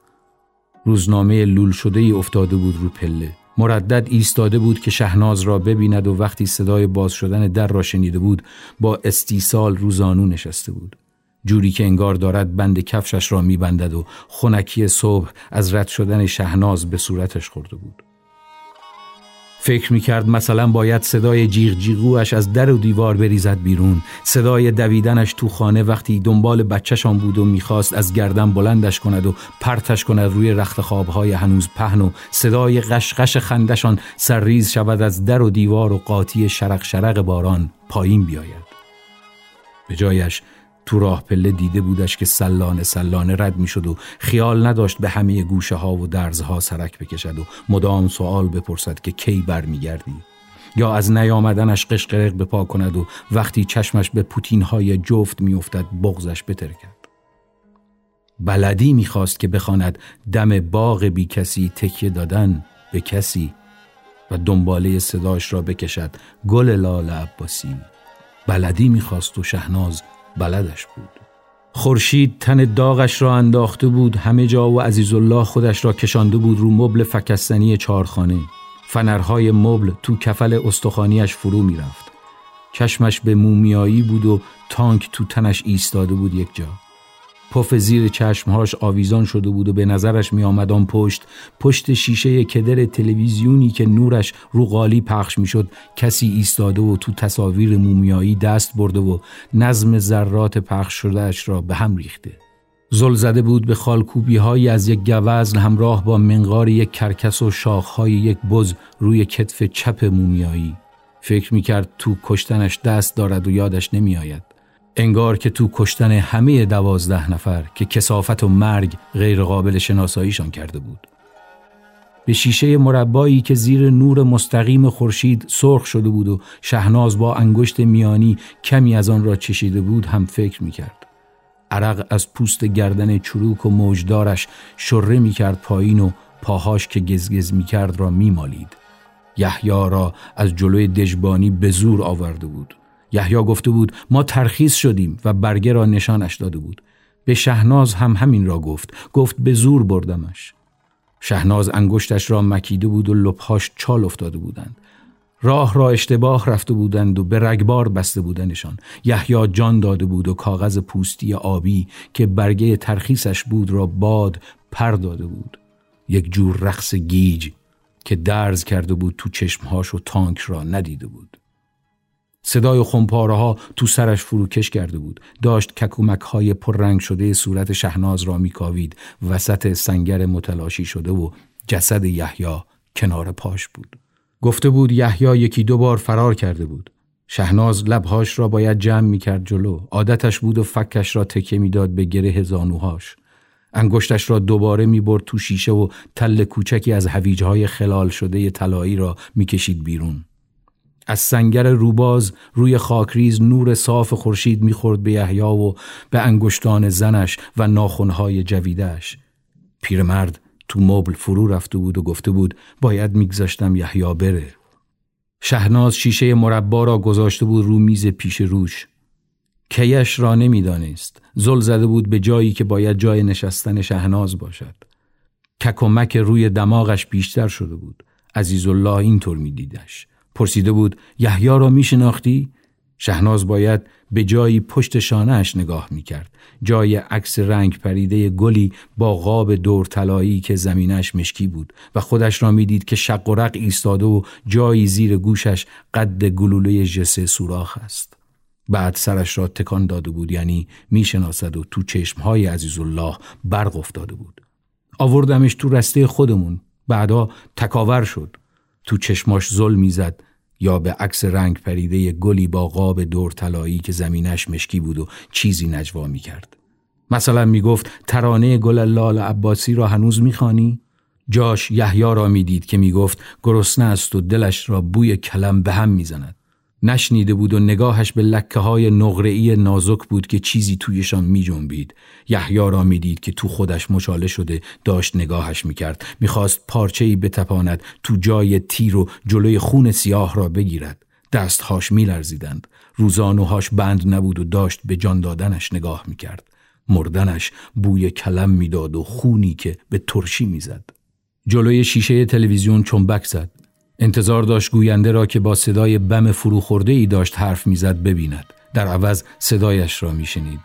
روزنامه لول شده ای افتاده بود رو پله. مردد ایستاده بود که شهناز را ببیند و وقتی صدای باز شدن در را شنیده بود با استیصال روزانو نشسته بود. جوری که انگار دارد بند کفشش را میبندد و خونکی صبح از رد شدن شهناز به صورتش خورده بود. فکر می‌کرد مثلا باید صدای جیغ جیغوش از در و دیوار بریزد بیرون. صدای دویدنش تو خانه وقتی دنبال بچهشان بود و می‌خواست از گردن بلندش کند و پرتش کند روی رخت خوابهای هنوز پهن و صدای قشقش خندشان سرریز شود از در و دیوار و قاطی شرق شرق باران پایین بیاید. به جایش تو راه پله دیده بودش که سلانه سلانه رد می‌شد و خیال نداشت به همه گوشه ها و درزها سرک بکشد و مدام سوال بپرسد که کی برمیگردی؟ یا از نیامدنش قشقرق بپا کند و وقتی چشمش به پوتین های جفت میافتد بغزش بترکد؟ بلدی می‌خواست که بخواند دم باغ بی کسی تکیه دادن به کسی و دنباله صداش را بکشد گل لال عباسی. بلدی می‌خواست و شهناز بلدش بود. خورشید تن داغش را انداخته بود همه جا و عزیزالله خودش را کشانده بود رو مبل فکستنی چارخانه فنرهای مبل تو کفل استخانیش فرو می‌رفت. چشمش به مومیایی بود و تانک تو تنش ایستاده بود یک جا. پف زیر چشمهاش آویزان شده بود و به نظرش می آمد آن پشت پشت شیشه کدر تلویزیونی که نورش رو قالی پخش می شد کسی ایستاده و تو تصاویر مومیایی دست برده و نظم ذرات پخش شدهش را به هم ریخته زل زده بود به خالکوبی های از یک گوزن همراه با منقار یک کرکس و شاخهای یک بز روی کتف چپ مومیایی فکر می کرد تو کشتنش دست دارد و یادش نمی آید. انگار که تو کشتن همه دوازده نفر که کسافت و مرگ غیر قابل شناساییشان کرده بود. به شیشه مربایی که زیر نور مستقیم خورشید سرخ شده بود و شهناز با انگشت میانی کمی از آن را چشیده بود هم فکر می‌کرد. عرق از پوست گردن چروک و موجدارش شره می‌کرد پایین و پاهاش که گزگز می‌کرد را میمالید. یحیی را از جلوی دژبانی به زور آورده بود. یحیی گفته بود ما ترخیص شدیم و برگه را نشانش داده بود. به شهناز هم همین را گفت گفت به زور بردمش. شهناز انگشتش را مکیده بود و لبهاش چال افتاده بودند. راه را اشتباه رفته بودند و به رگبار بسته بودنشان. یحیی جان داده بود و کاغذ پوستی آبی که برگه ترخیصش بود را باد پر داده بود. یک جور رقص گیج که درز کرده بود تو چشمهاش و تانک را ندیده بود. صدای خمپاره ها تو سرش فروکش کرده بود. داشت ککومک های پررنگ شده صورت شهناز را میکاوید. وسط سنگر متلاشی شده و جسد یحیی کنار پاش بود. گفته بود یحیی یکی دو بار فرار کرده بود. شهناز لبهاش را باید جمع می‌کرد جلو. عادتش بود و فکش را تکه می‌داد به گره زانوهاش. انگشتش را دوباره می‌برد تو شیشه و تل کوچکی از هویجهای خلال شده طلایی را می‌کشید بیرون. از سنگر روباز روی خاکریز نور صاف خورشید می‌خورد به یحیی و به انگشتان زنش و ناخونهای جویدهش پیرمرد تو مبل فرو رفته بود و گفته بود باید میگذاشتم یحیی بره. شهناز شیشه مربا را گذاشته بود رو میز پیش روش. کیش را نمی‌دانست. زل زده بود به جایی که باید جای نشستن شهناز باشد. کک روی دماغش بیشتر شده بود. عزیز الله اینطور میدیدش. پرسیده بود یحیی را میشناختی؟ شهناز باید به جایی پشت شانهش نگاه می‌کرد. جای عکس رنگ پریده گلی با قاب دور طلایی که زمینش مشکی بود و خودش را می‌دید که شق و رق ایستاده و جایی زیر گوشش قد گلوله جسه سوراخ است. بعد سرش را تکان داده بود یعنی می‌شناسد و تو چشمهای عزیز الله برق افتاده بود. آوردمش تو رسته خودمون. بعدا تکاور شد. تو چشماش ظلم می‌زد یا به عکس رنگ پریده گلی با قاب دور طلایی که زمینش مشکی بود و چیزی نجوا می‌کرد. مثلا می‌گفت ترانه گل لال عباسی را هنوز می‌خوانی؟ جاش یحیی را می‌دید که می‌گفت گرسنه است و دلش را بوی کلم به هم می‌زند. نشنیده بود و نگاهش به لکه های نقره‌ای نازک بود که چیزی تویشان می جنبید. را می‌دید که تو خودش مچاله شده داشت نگاهش می‌کرد. می‌خواست پارچه‌ای بتپاند تو جای تیر و جلوی خون سیاه را بگیرد. دستهاش میلرزیدند. روزانوهاش بند نبود و داشت به جان دادنش نگاه می‌کرد. مردنش بوی کلم می‌داد و خونی که به ترشی می‌زد. جلوی شیشه تلویزیون چنبک زد. انتظار داشت گوینده را که با صدای بم فروخورده ای داشت حرف می‌زد ببیند. در عوض صدایش را میشنید.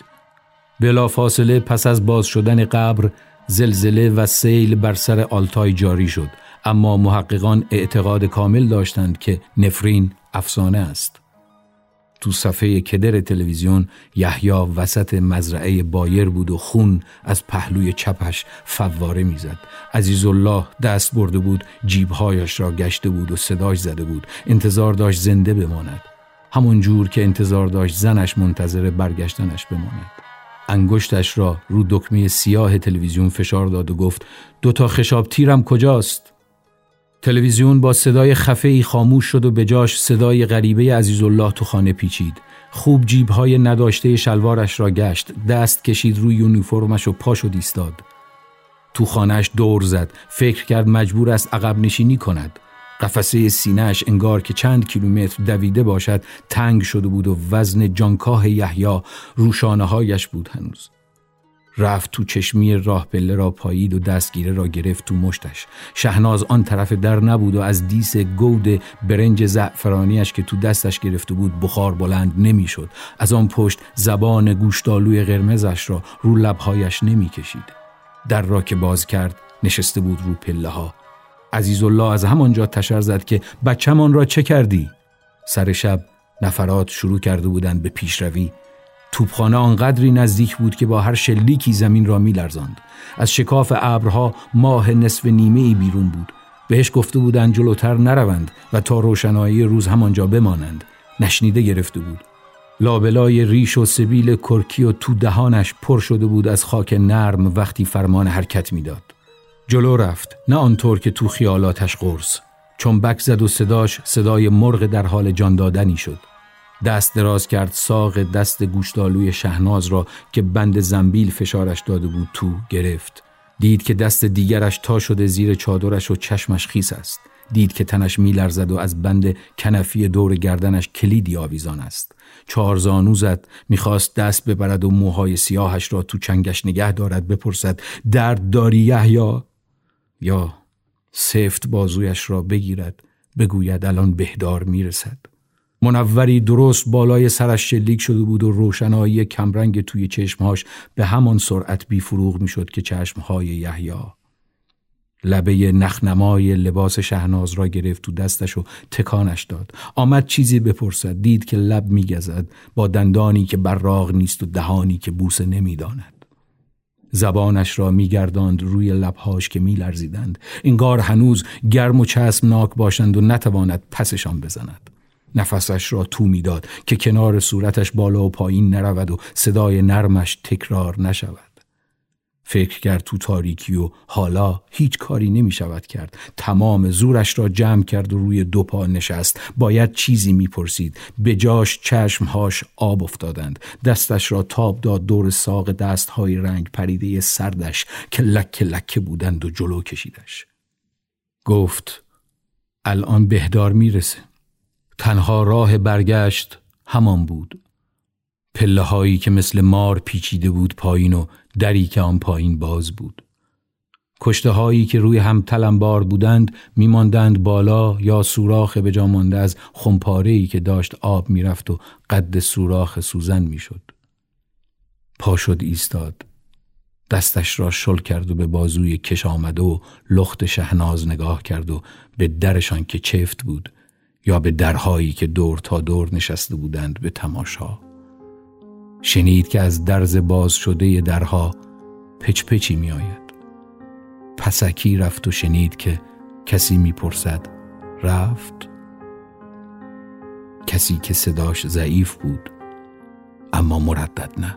بلا فاصله پس از باز شدن قبر زلزله و سیل بر سر آلتای جاری شد. اما محققان اعتقاد کامل داشتند که نفرین افسانه است. تو صفحه کدر تلویزیون یحیی وسط مزرعه بایر بود و خون از پهلوی چپش فواره می‌زد. عزیز الله دست برده بود جیبهایش را گشته بود و صداش زده بود. انتظار داشت زنده بماند. همون جور که انتظار داشت زنش منتظر برگشتنش بماند. انگشتش را رو دکمه سیاه تلویزیون فشار داد و گفت دوتا خشاب تیرم کجاست؟ تلویزیون با صدای خفه خاموش شد و به جاش صدای غریبه عزیزالله تو خانه پیچید. خوب جیبهای نداشته شلوارش را گشت دست کشید روی یونیفرمش و پا شد ایستاد. تو خانهش دور زد فکر کرد مجبور است عقب نشینی کند. قفسه سینهش انگار که چند کیلومتر دویده باشد تنگ شده بود و وزن جانکاه یحیی روشانه هایش بود هنوز. رفت تو چشمی راه پله را پایید و دستگیره را گرفت تو مشتش. شهناز آن طرف در نبود و از دیس گود برنج زعفرانیش که تو دستش گرفته بود بخار بلند نمی‌شد. از آن پشت زبان گوشتالوی قرمزش را رو لبهایش نمی‌کشید. در را که باز کرد نشسته بود رو پله ها عزیز الله از همانجا تشر زد که بچهمان را چه کردی؟ سر شب نفرات شروع کرده بودند به پیشروی. توپخانه آنقدری نزدیک بود که با هر شلیکی زمین را میلرزاند. از شکاف ابرها ماه نصف نیمه ای بیرون بود. بهش گفته بودند جلوتر نروند و تا روشنایی روز همانجا بمانند. نشنیده گرفته بود. لابلای ریش و سبیل کرکی و تو دهانش پر شده بود از خاک نرم وقتی فرمان حرکت می‌داد. جلو رفت. نه آنطور که تو خیالاتش قرص. چون بک زد و صداش صدای مرغ در حال جان دادنی شد. دست دراز کرد ساق دست گوشتالوی شهناز را که بند زنبیل فشارش داده بود تو گرفت. دید که دست دیگرش تا شده زیر چادرش و چشمش خیس است. دید که تنش میلرزد و از بند کنفی دور گردنش کلیدی آویزان است. چهارزانو زد می‌خواست دست ببرد و موهای سیاهش را تو چنگش نگه دارد بپرسد درد داری یحیی؟ یا سفت بازویش را بگیرد بگوید الان بهدار می‌رسد. منوری درست بالای سرش شلیک شده بود و روشنایی کمرنگ توی چشمهاش به همان سرعت بیفروغ می‌شد که چشمهای یحیی. لبه نخنمای لباس شهناز را گرفت تو دستش و تکانش داد. آمد چیزی بپرسد. دید که لب میگزد. با دندانی که براغ نیست و دهانی که بوسه نمی‌داند. زبانش را میگرداند روی لبهاش که میلرزیدند. انگار هنوز گرم و چسبناک باشند و نتواند پسشان بزند. نفسش را تو می‌داد که کنار صورتش بالا و پایین نرود و صدای نرمش تکرار نشود. فکر کرد تو تاریکی و حالا هیچ کاری نمی شود کرد. تمام زورش را جمع کرد و روی دو پا نشست. باید چیزی می‌پرسید. به جاش چشمهاش آب افتادند. دستش را تاب داد دور ساق دستهای رنگ پریده سردش که لکه لکه بودند و جلو کشیدش. گفت الان بهدار می‌رسه. تنها راه برگشت همان بود پله هایی که مثل مار پیچیده بود پایین و دری که آن پایین باز بود کشته هایی که روی هم تلمبار بودند میماندند بالا یا سوراخ به جا مانده از خمپاره ای که داشت آب می‌رفت و قد سوراخ سوزن می‌شد. پا شد ایستاد. دستش را شل کرد و به بازوی کش آمده و لخت شهناز نگاه کرد و به درشان که چفت بود یا به درهایی که دور تا دور نشسته بودند به تماشا. شنید که از درز باز شده درها پچ پچی می آید. پسکی رفت و شنید که کسی می‌پرسد رفت؟ کسی که صداش ضعیف بود اما مردد نه.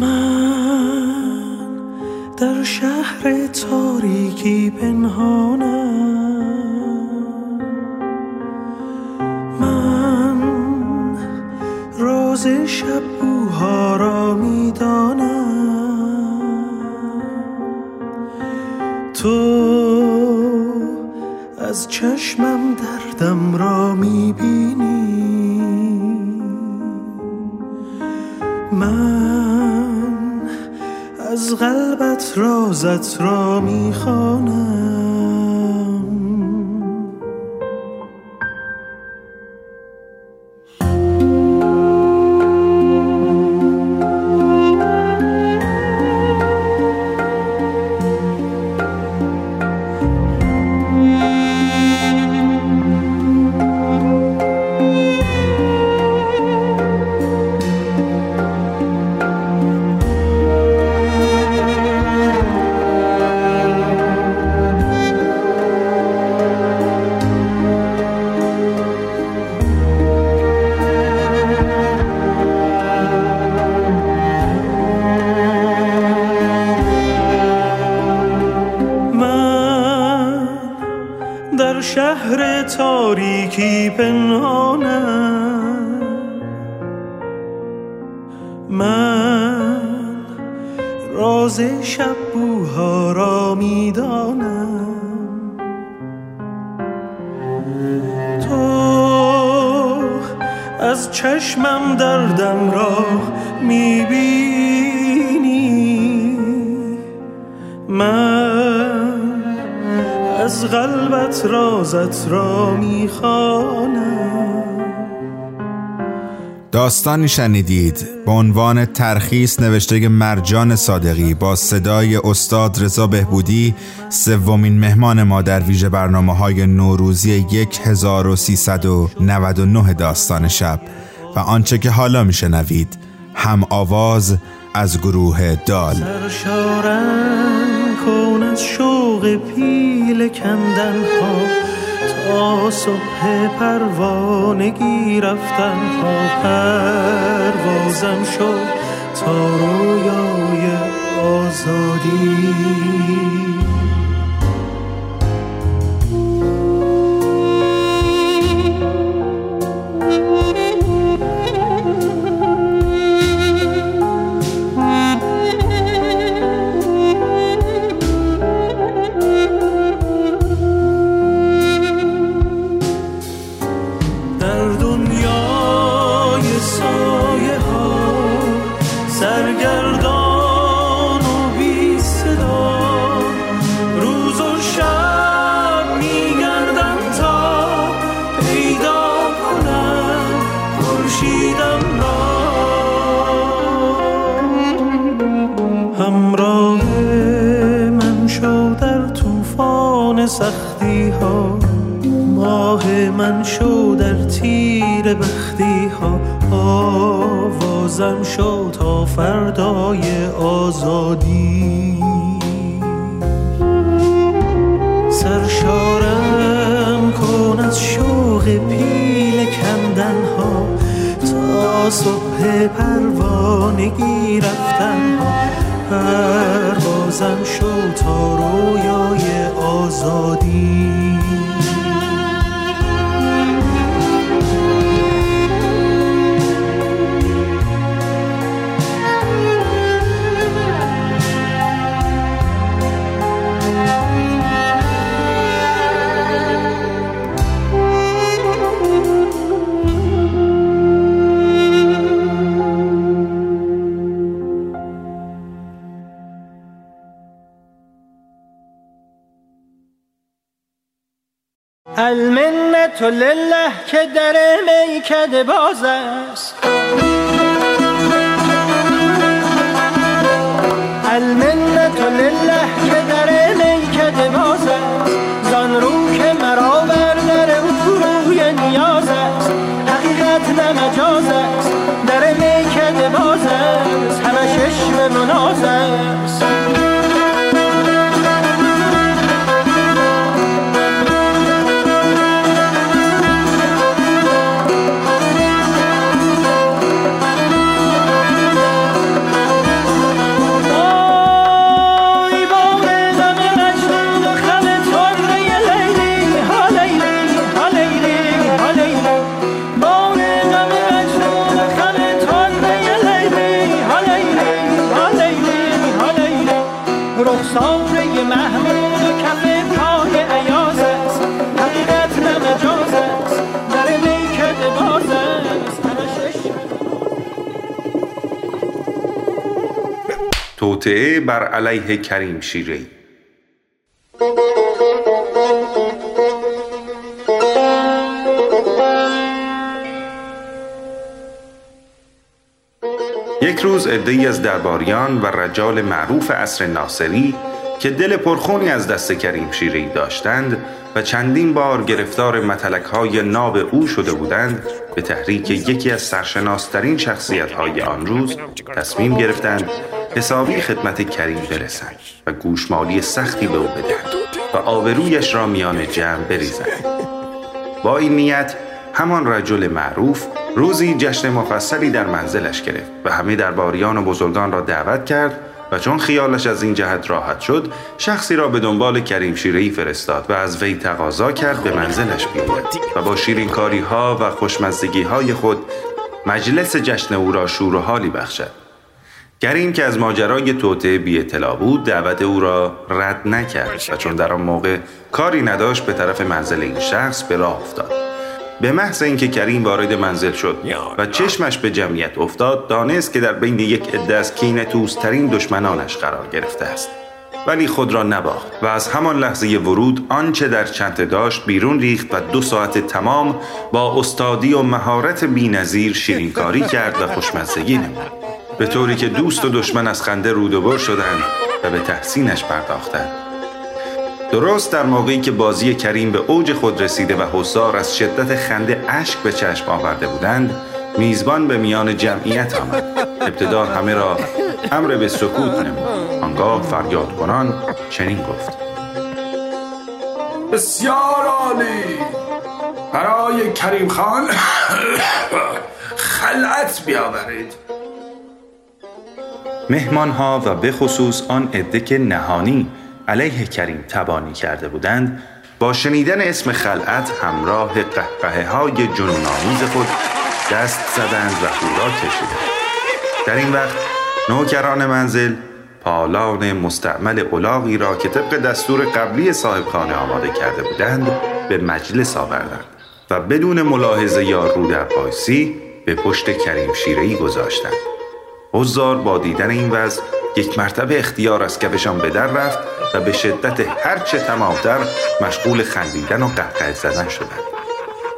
من در شهر تاریکی پنهانم. راز شب بوها را تو از چشمم دردم را می‌بینی. من از قلبت رازت را می‌خوانم. رازت را می‌خوانم. داستانی شنیدید به عنوان ترخیص نوشته مرجان صادقی با صدای استاد رضا بهبودی سومین مهمان ما در ویژه برنامه های نوروزی 1399 داستان شب. و آنچه که حالا میشنوید هم آواز از گروه دال. سرشارم کن از شوق پیل کندن ها. تا صبح پروانگی رفتن ها پروازم شد تا رویای آزادی. من شو در تیر بختی ها آوازم شو تا فردای آزادی. سرشارم کن از شوق پیل کندن ها تا صبح پروانگی رفتن ها پروازم شو تا رویای آزادی. المنت لله که در میکده باز است. المنت توطعه بر علیه کریم شیری یک روز عدهای از درباریان و رجال معروف عصر ناصری که دل پرخونی از دست کریم شیری داشتند و چندین بار گرفتار متلک های ناب او شده بودند به تحریک یکی از سرشناسترین شخصیت های آن روز تصمیم گرفتند حسابی خدمت کریم برسند و گوشمالی سختی به او بدهند و آبرویش را میان جمع بریزند با این نیت همان رجل معروف روزی جشن مفصلی در منزلش گرفت و همه درباریان و بزرگان را دعوت کرد و چون خیالش از این جهت راحت شد شخصی را به دنبال کریم شیرهی فرستاد و از وی تقاضا کرد به منزلش بیاید و با شیرینکاری ها و خوشمزدگی های خود مجلس جشن او را شور و حالی بخشد. کریم که از ماجرای توته بی اطلاع بود دعوت او را رد نکرد و چون در آن موقع کاری نداشت به طرف منزل این شخص به راه افتاد. به محض اینکه کریم وارد منزل شد و چشمش به جمعیت افتاد دانست که در بین یک عده از توسترین دشمنانش قرار گرفته است. ولی خود را نباخت و از همان لحظه ورود آنچه در چنته داشت بیرون ریخت و دو ساعت تمام با استادی و مهارت بینظیر شیرینکاری کرد و خوشمزگی نمود. به طوری که دوست و دشمن از خنده رود شدند و به تحسینش پرداختند. درست در موقعی که بازی کریم به اوج خود رسیده و حسار از شدت خنده اشک به چشم آورده بودند میزبان به میان جمعیت آمد. ابتدا همه را امر به سکوت نمود. آنگاه فریاد کنان چنین گفت. بسیار عالی. برای کریم خان خلعت بیاورید. مهمان ها و به خصوص آن عده که نهانی علیه کریم تبانی کرده بودند با شنیدن اسم خلعت همراه قهقه های جنونآمیز خود دست زدند و هورا کشیدند. در این وقت نوکران منزل پالان مستعمل اولاغی را که طبق دستور قبلی صاحبخانه آماده کرده بودند به مجلس آوردند و بدون ملاحظه یا رو در پایسی به پشت کریم شیرهی گذاشتند. حضار با دیدن این وضع یک مرتبه اختیار از کفشان به در رفت و به شدت هرچه تمامتر مشغول خندیدن و قهقه زدن شدند.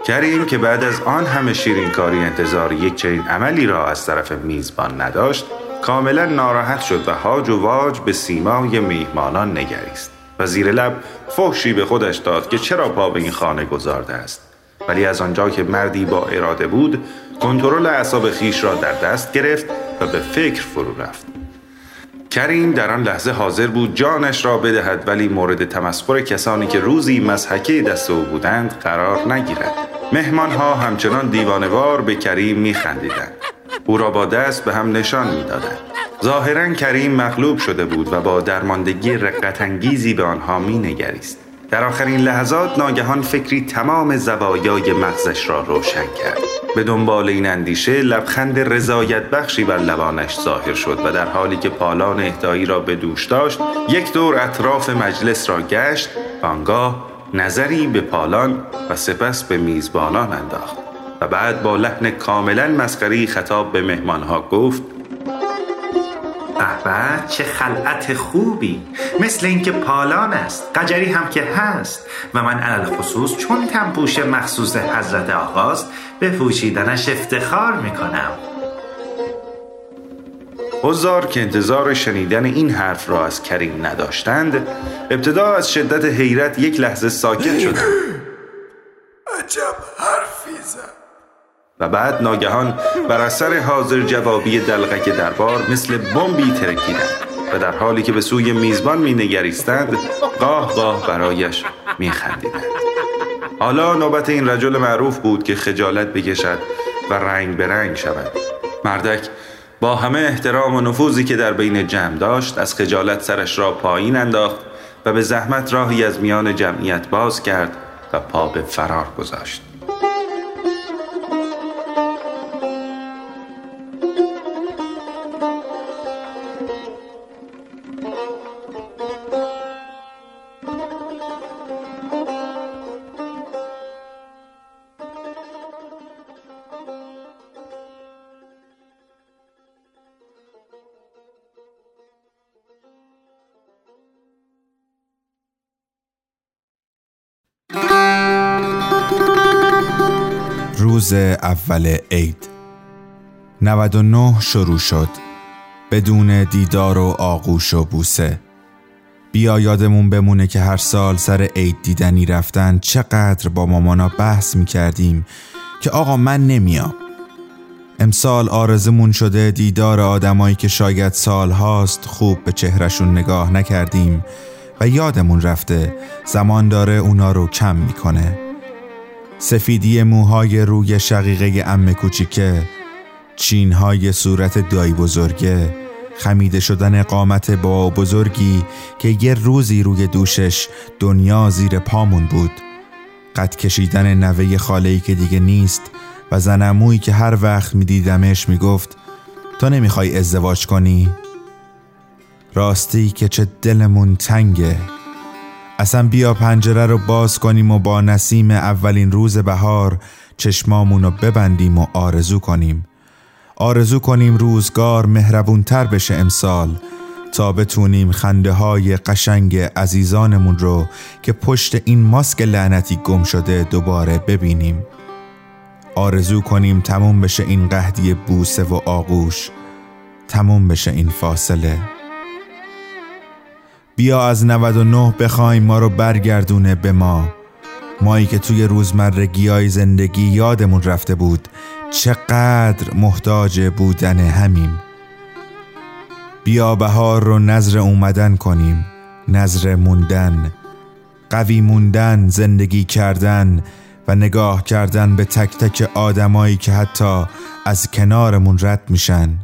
کریم که بعد از آن همه شیرینکاری انتظار یک چنین عملی را از طرف میزبان نداشت کاملا ناراحت شد و هاج و واج به سیمای میهمانان نگریست. و زیر لب فحشی به خودش داد که چرا پا به این خانه گذارده است. ولی از آنجا که مردی با اراده بود کنترل اعصاب خیش را در دست گرفت و به فکر فرو رفت. کریم در آن لحظه حاضر بود جانش را بدهد ولی مورد تمسخر کسانی که روزی مزحکه دست او بودند قرار نگیرد. مهمان ها همچنان دیوانوار به کریم میخندیدند. او را با دست به هم نشان می‌دادند. ظاهرا کریم مغلوب شده بود و با درماندگی رقتانگیزی به آنها مینگریست. در آخرین لحظات ناگهان فکری تمام زوایای مغزش را روشن کرد. به دنبال این اندیشه لبخند رضایت بخشی بر لبانش ظاهر شد و در حالی که پالان اهدایی را به دوش داشت یک دور اطراف مجلس را گشت آنگاه نظری به پالان و سپس به میزبانان انداخت و بعد با لحن کاملا مسخری خطاب به مهمانها گفت به چه خلعت خوبی. مثل اینکه پالان است قجری هم که هست. و من علل خصوص چون تنپوش مخصوص حضرت آقاست به پوشیدنش افتخار می‌کنم. حضار که انتظار شنیدن این حرف را از کریم نداشتند ابتدا از شدت حیرت یک لحظه ساکت شدند. عجب زد و بعد ناگهان بر اثر حاضر جوابی دلغک دربار مثل بمبی ترکیدند و در حالی که به سوی میزبان می نگریستند قاه قاه برایش می خندیدند. حالا نوبت این رجل معروف بود که خجالت بکشد و رنگ به رنگ شود مردک با همه احترام و نفوذی که در بین جمع داشت از خجالت سرش را پایین انداخت و به زحمت راهی از میان جمعیت باز کرد و پا به فرار گذاشت روز اول عید. 99 شروع شد. بدون دیدار و آغوش و بوسه. بیا یادمون بمونه که هر سال سر عید دیدنی رفتن چقدر با مامانا بحث می کردیم که آقا من نمیام. امسال آرزمون شده دیدار آدمایی که شاید سال هاست خوب به چهرشون نگاه نکردیم و یادمون رفته زمان داره اونا رو کم می‌کنه. سفیدی موهای روی شقیقه ام کوچیکه چینهای صورت دایی بزرگه خمیده شدن قامت با بزرگی که یه روزی روی دوشش دنیا زیر پامون بود قد کشیدن نوه خالهی که دیگه نیست و زنمویی که هر وقت میدیدمش می‌گفت تو نمی‌خوای ازدواج کنی؟ راستی که چه دلمون تنگه اصلا بیا پنجره رو باز کنیم و با نسیم اولین روز بهار چشمامون رو ببندیم و آرزو کنیم. آرزو کنیم روزگار مهربونتر بشه امسال تا بتونیم خنده های قشنگ عزیزانمون رو که پشت این ماسک لعنتی گم شده دوباره ببینیم. آرزو کنیم تموم بشه این قهدی بوسه و آغوش. تموم بشه این فاصله. بیا از 99 بخوایم ما رو برگردونه به ما. مایی که توی روزمرگی های زندگی یادمون رفته بود چقدر محتاج بودن همیم. بیا بهار رو نظر اومدن کنیم نظر موندن. قوی موندن زندگی کردن و نگاه کردن به تک تک آدمایی که حتی از کنارمون رد میشن.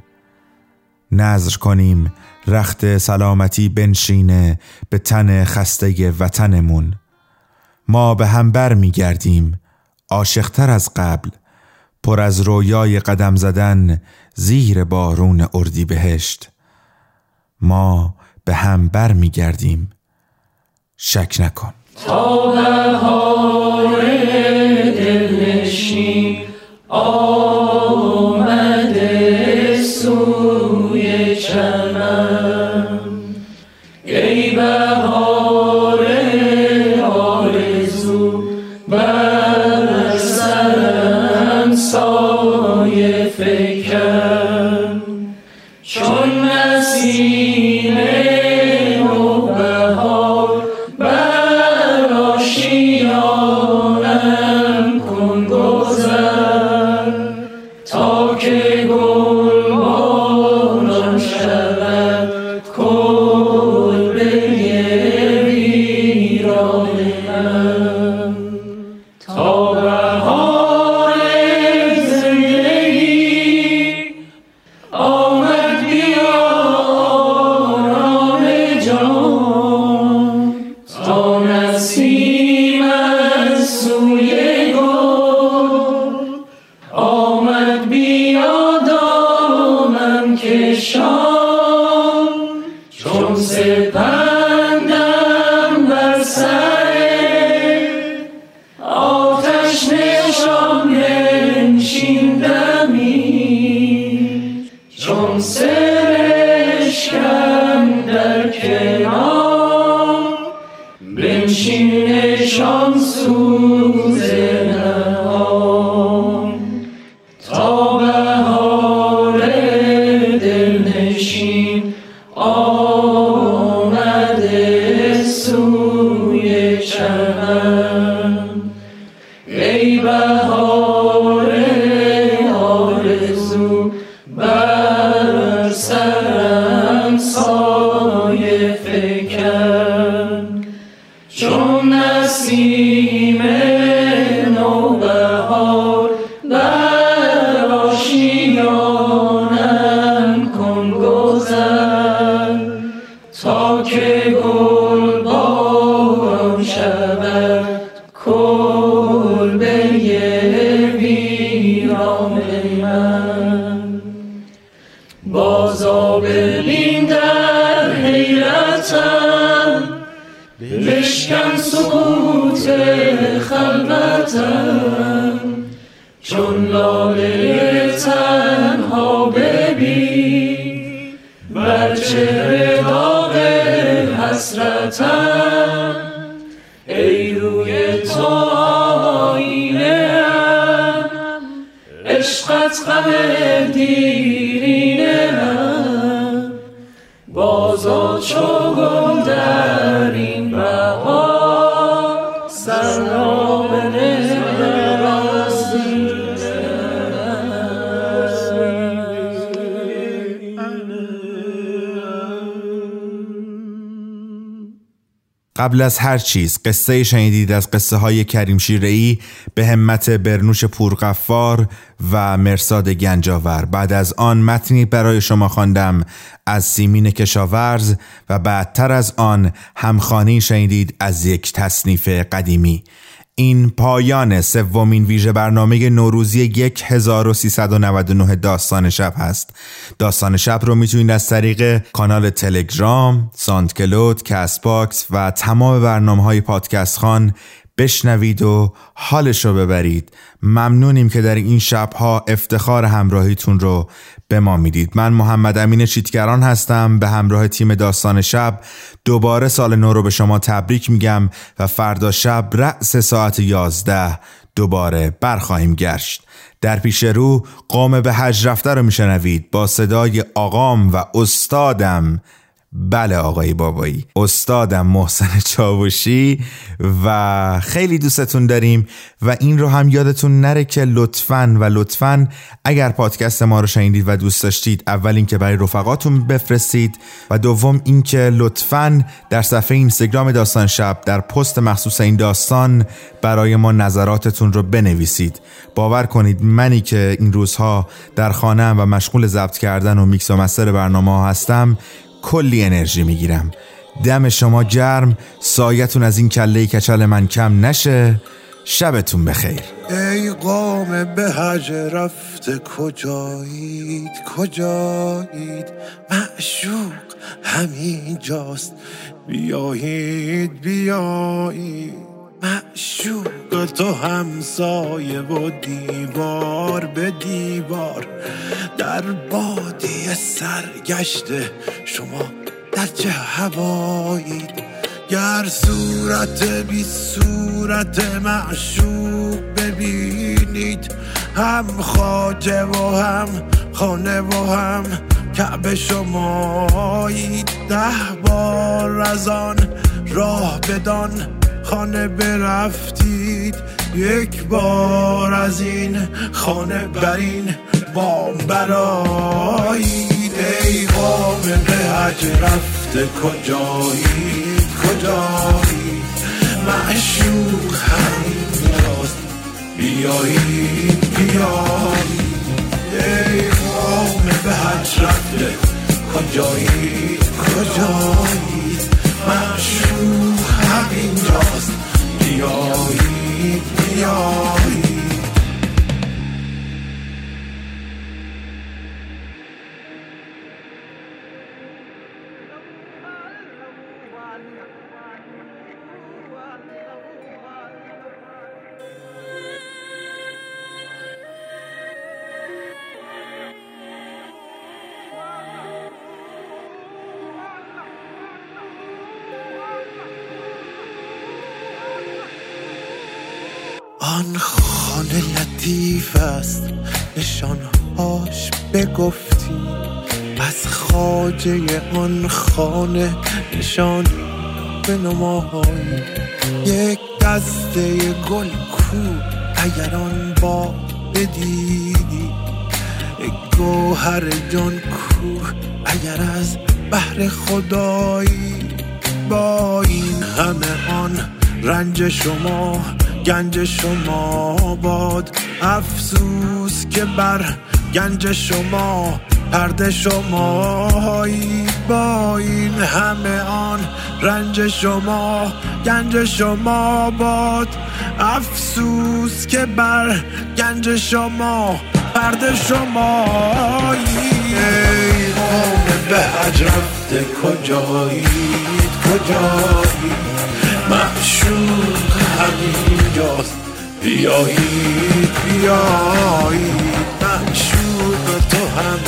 نظر کنیم رخت سلامتی بنشینه به تن خسته وطنمون. ما به هم بر می گردیم عاشقتر از قبل. پر از رویای قدم زدن زیر بارون اردی بهشت. ما به هم بر می گردیم. شک نکن. تا بهار سلام قبل از هر چیز قصه شنیدید از قصه های کریم شیرهی به همت برنوش پورقفار و مرساد گنجاور. بعد از آن متنی برای شما خواندم از سیمین کشاورز و بعدتر از آن همخوانی شنیدید از یک تصنیف قدیمی. این پایان سومین ویژه برنامه نوروزی 1399 داستان شب هست. داستان شب رو می‌تونید از طریق کانال تلگرام، ساندکلود، کست باکس و تمام برنامه های پادکست خوان بشنوید و حالش رو ببرید. ممنونیم که در این شبها افتخار همراهیتون رو به ما می‌دید. من محمد امین چیتگران هستم به همراه تیم داستان شب دوباره سال نو رو به شما تبریک میگم و فردا شب رأس ساعت یازده دوباره برخواهیم گشت. در پیش رو قوم به حج رفته رو میشنوید. با صدای آقام و استادم بله آقای بابایی. استادم محسن چاوشی و خیلی دوستتون داریم و این رو هم یادتون نره که لطفا و لطفا اگر پادکست ما رو شنیدید و دوست داشتید اول اینکه برای رفقاتون بفرستید و دوم اینکه لطفا در صفحه اینستاگرام داستان شب در پست مخصوص این داستان برای ما نظراتتون رو بنویسید. باور کنید منی که این روزها در خانه و مشغول ضبط کردن و میکس و مستر برنامه هستم کلی انرژی می‌گیرم. دم شما گرم سایتون از این کله کچل من کم نشه. شبتون بخیر. ای قوم به حج رفته کجایید؟ کجایید؟ معشوق همین جاست بیایید بیایید. معشوق تو همسایه و دیوار به دیوار. در بادی سرگشته شما در چه هوایید؟ گر صورت بی صورت معشوق ببینید هم خاجه و هم خانه و هم کعبه شمایید. ده بار از آن راه بدان خانه برفتید یک بار از این خانه برین بام برایید ای به حج رفته کجایید کجایید معشوق همین راست بیایید بیایید. ای قوم به حج رفته کجایید کجایید معشوق همین راست بیایید بیایید آن لطیف است. نشانهاش بگفتی. از خاجه آن خانه نشان به نمایی یک دسته گل کو. اگر آن با بدیدی گوهر جان کو. اگر از بحر خدایی با این همه آن رنج شما گنج شما باد. افسوس که بر گنج شما پرده شمایی با این همه آن رنج شما گنج شما باد. افسوس که بر گنج شما پرده شمایی ای قوم به حج رفته کجایید کجایید معشوق همینجاست بیایید بیایید معشوق تو هم.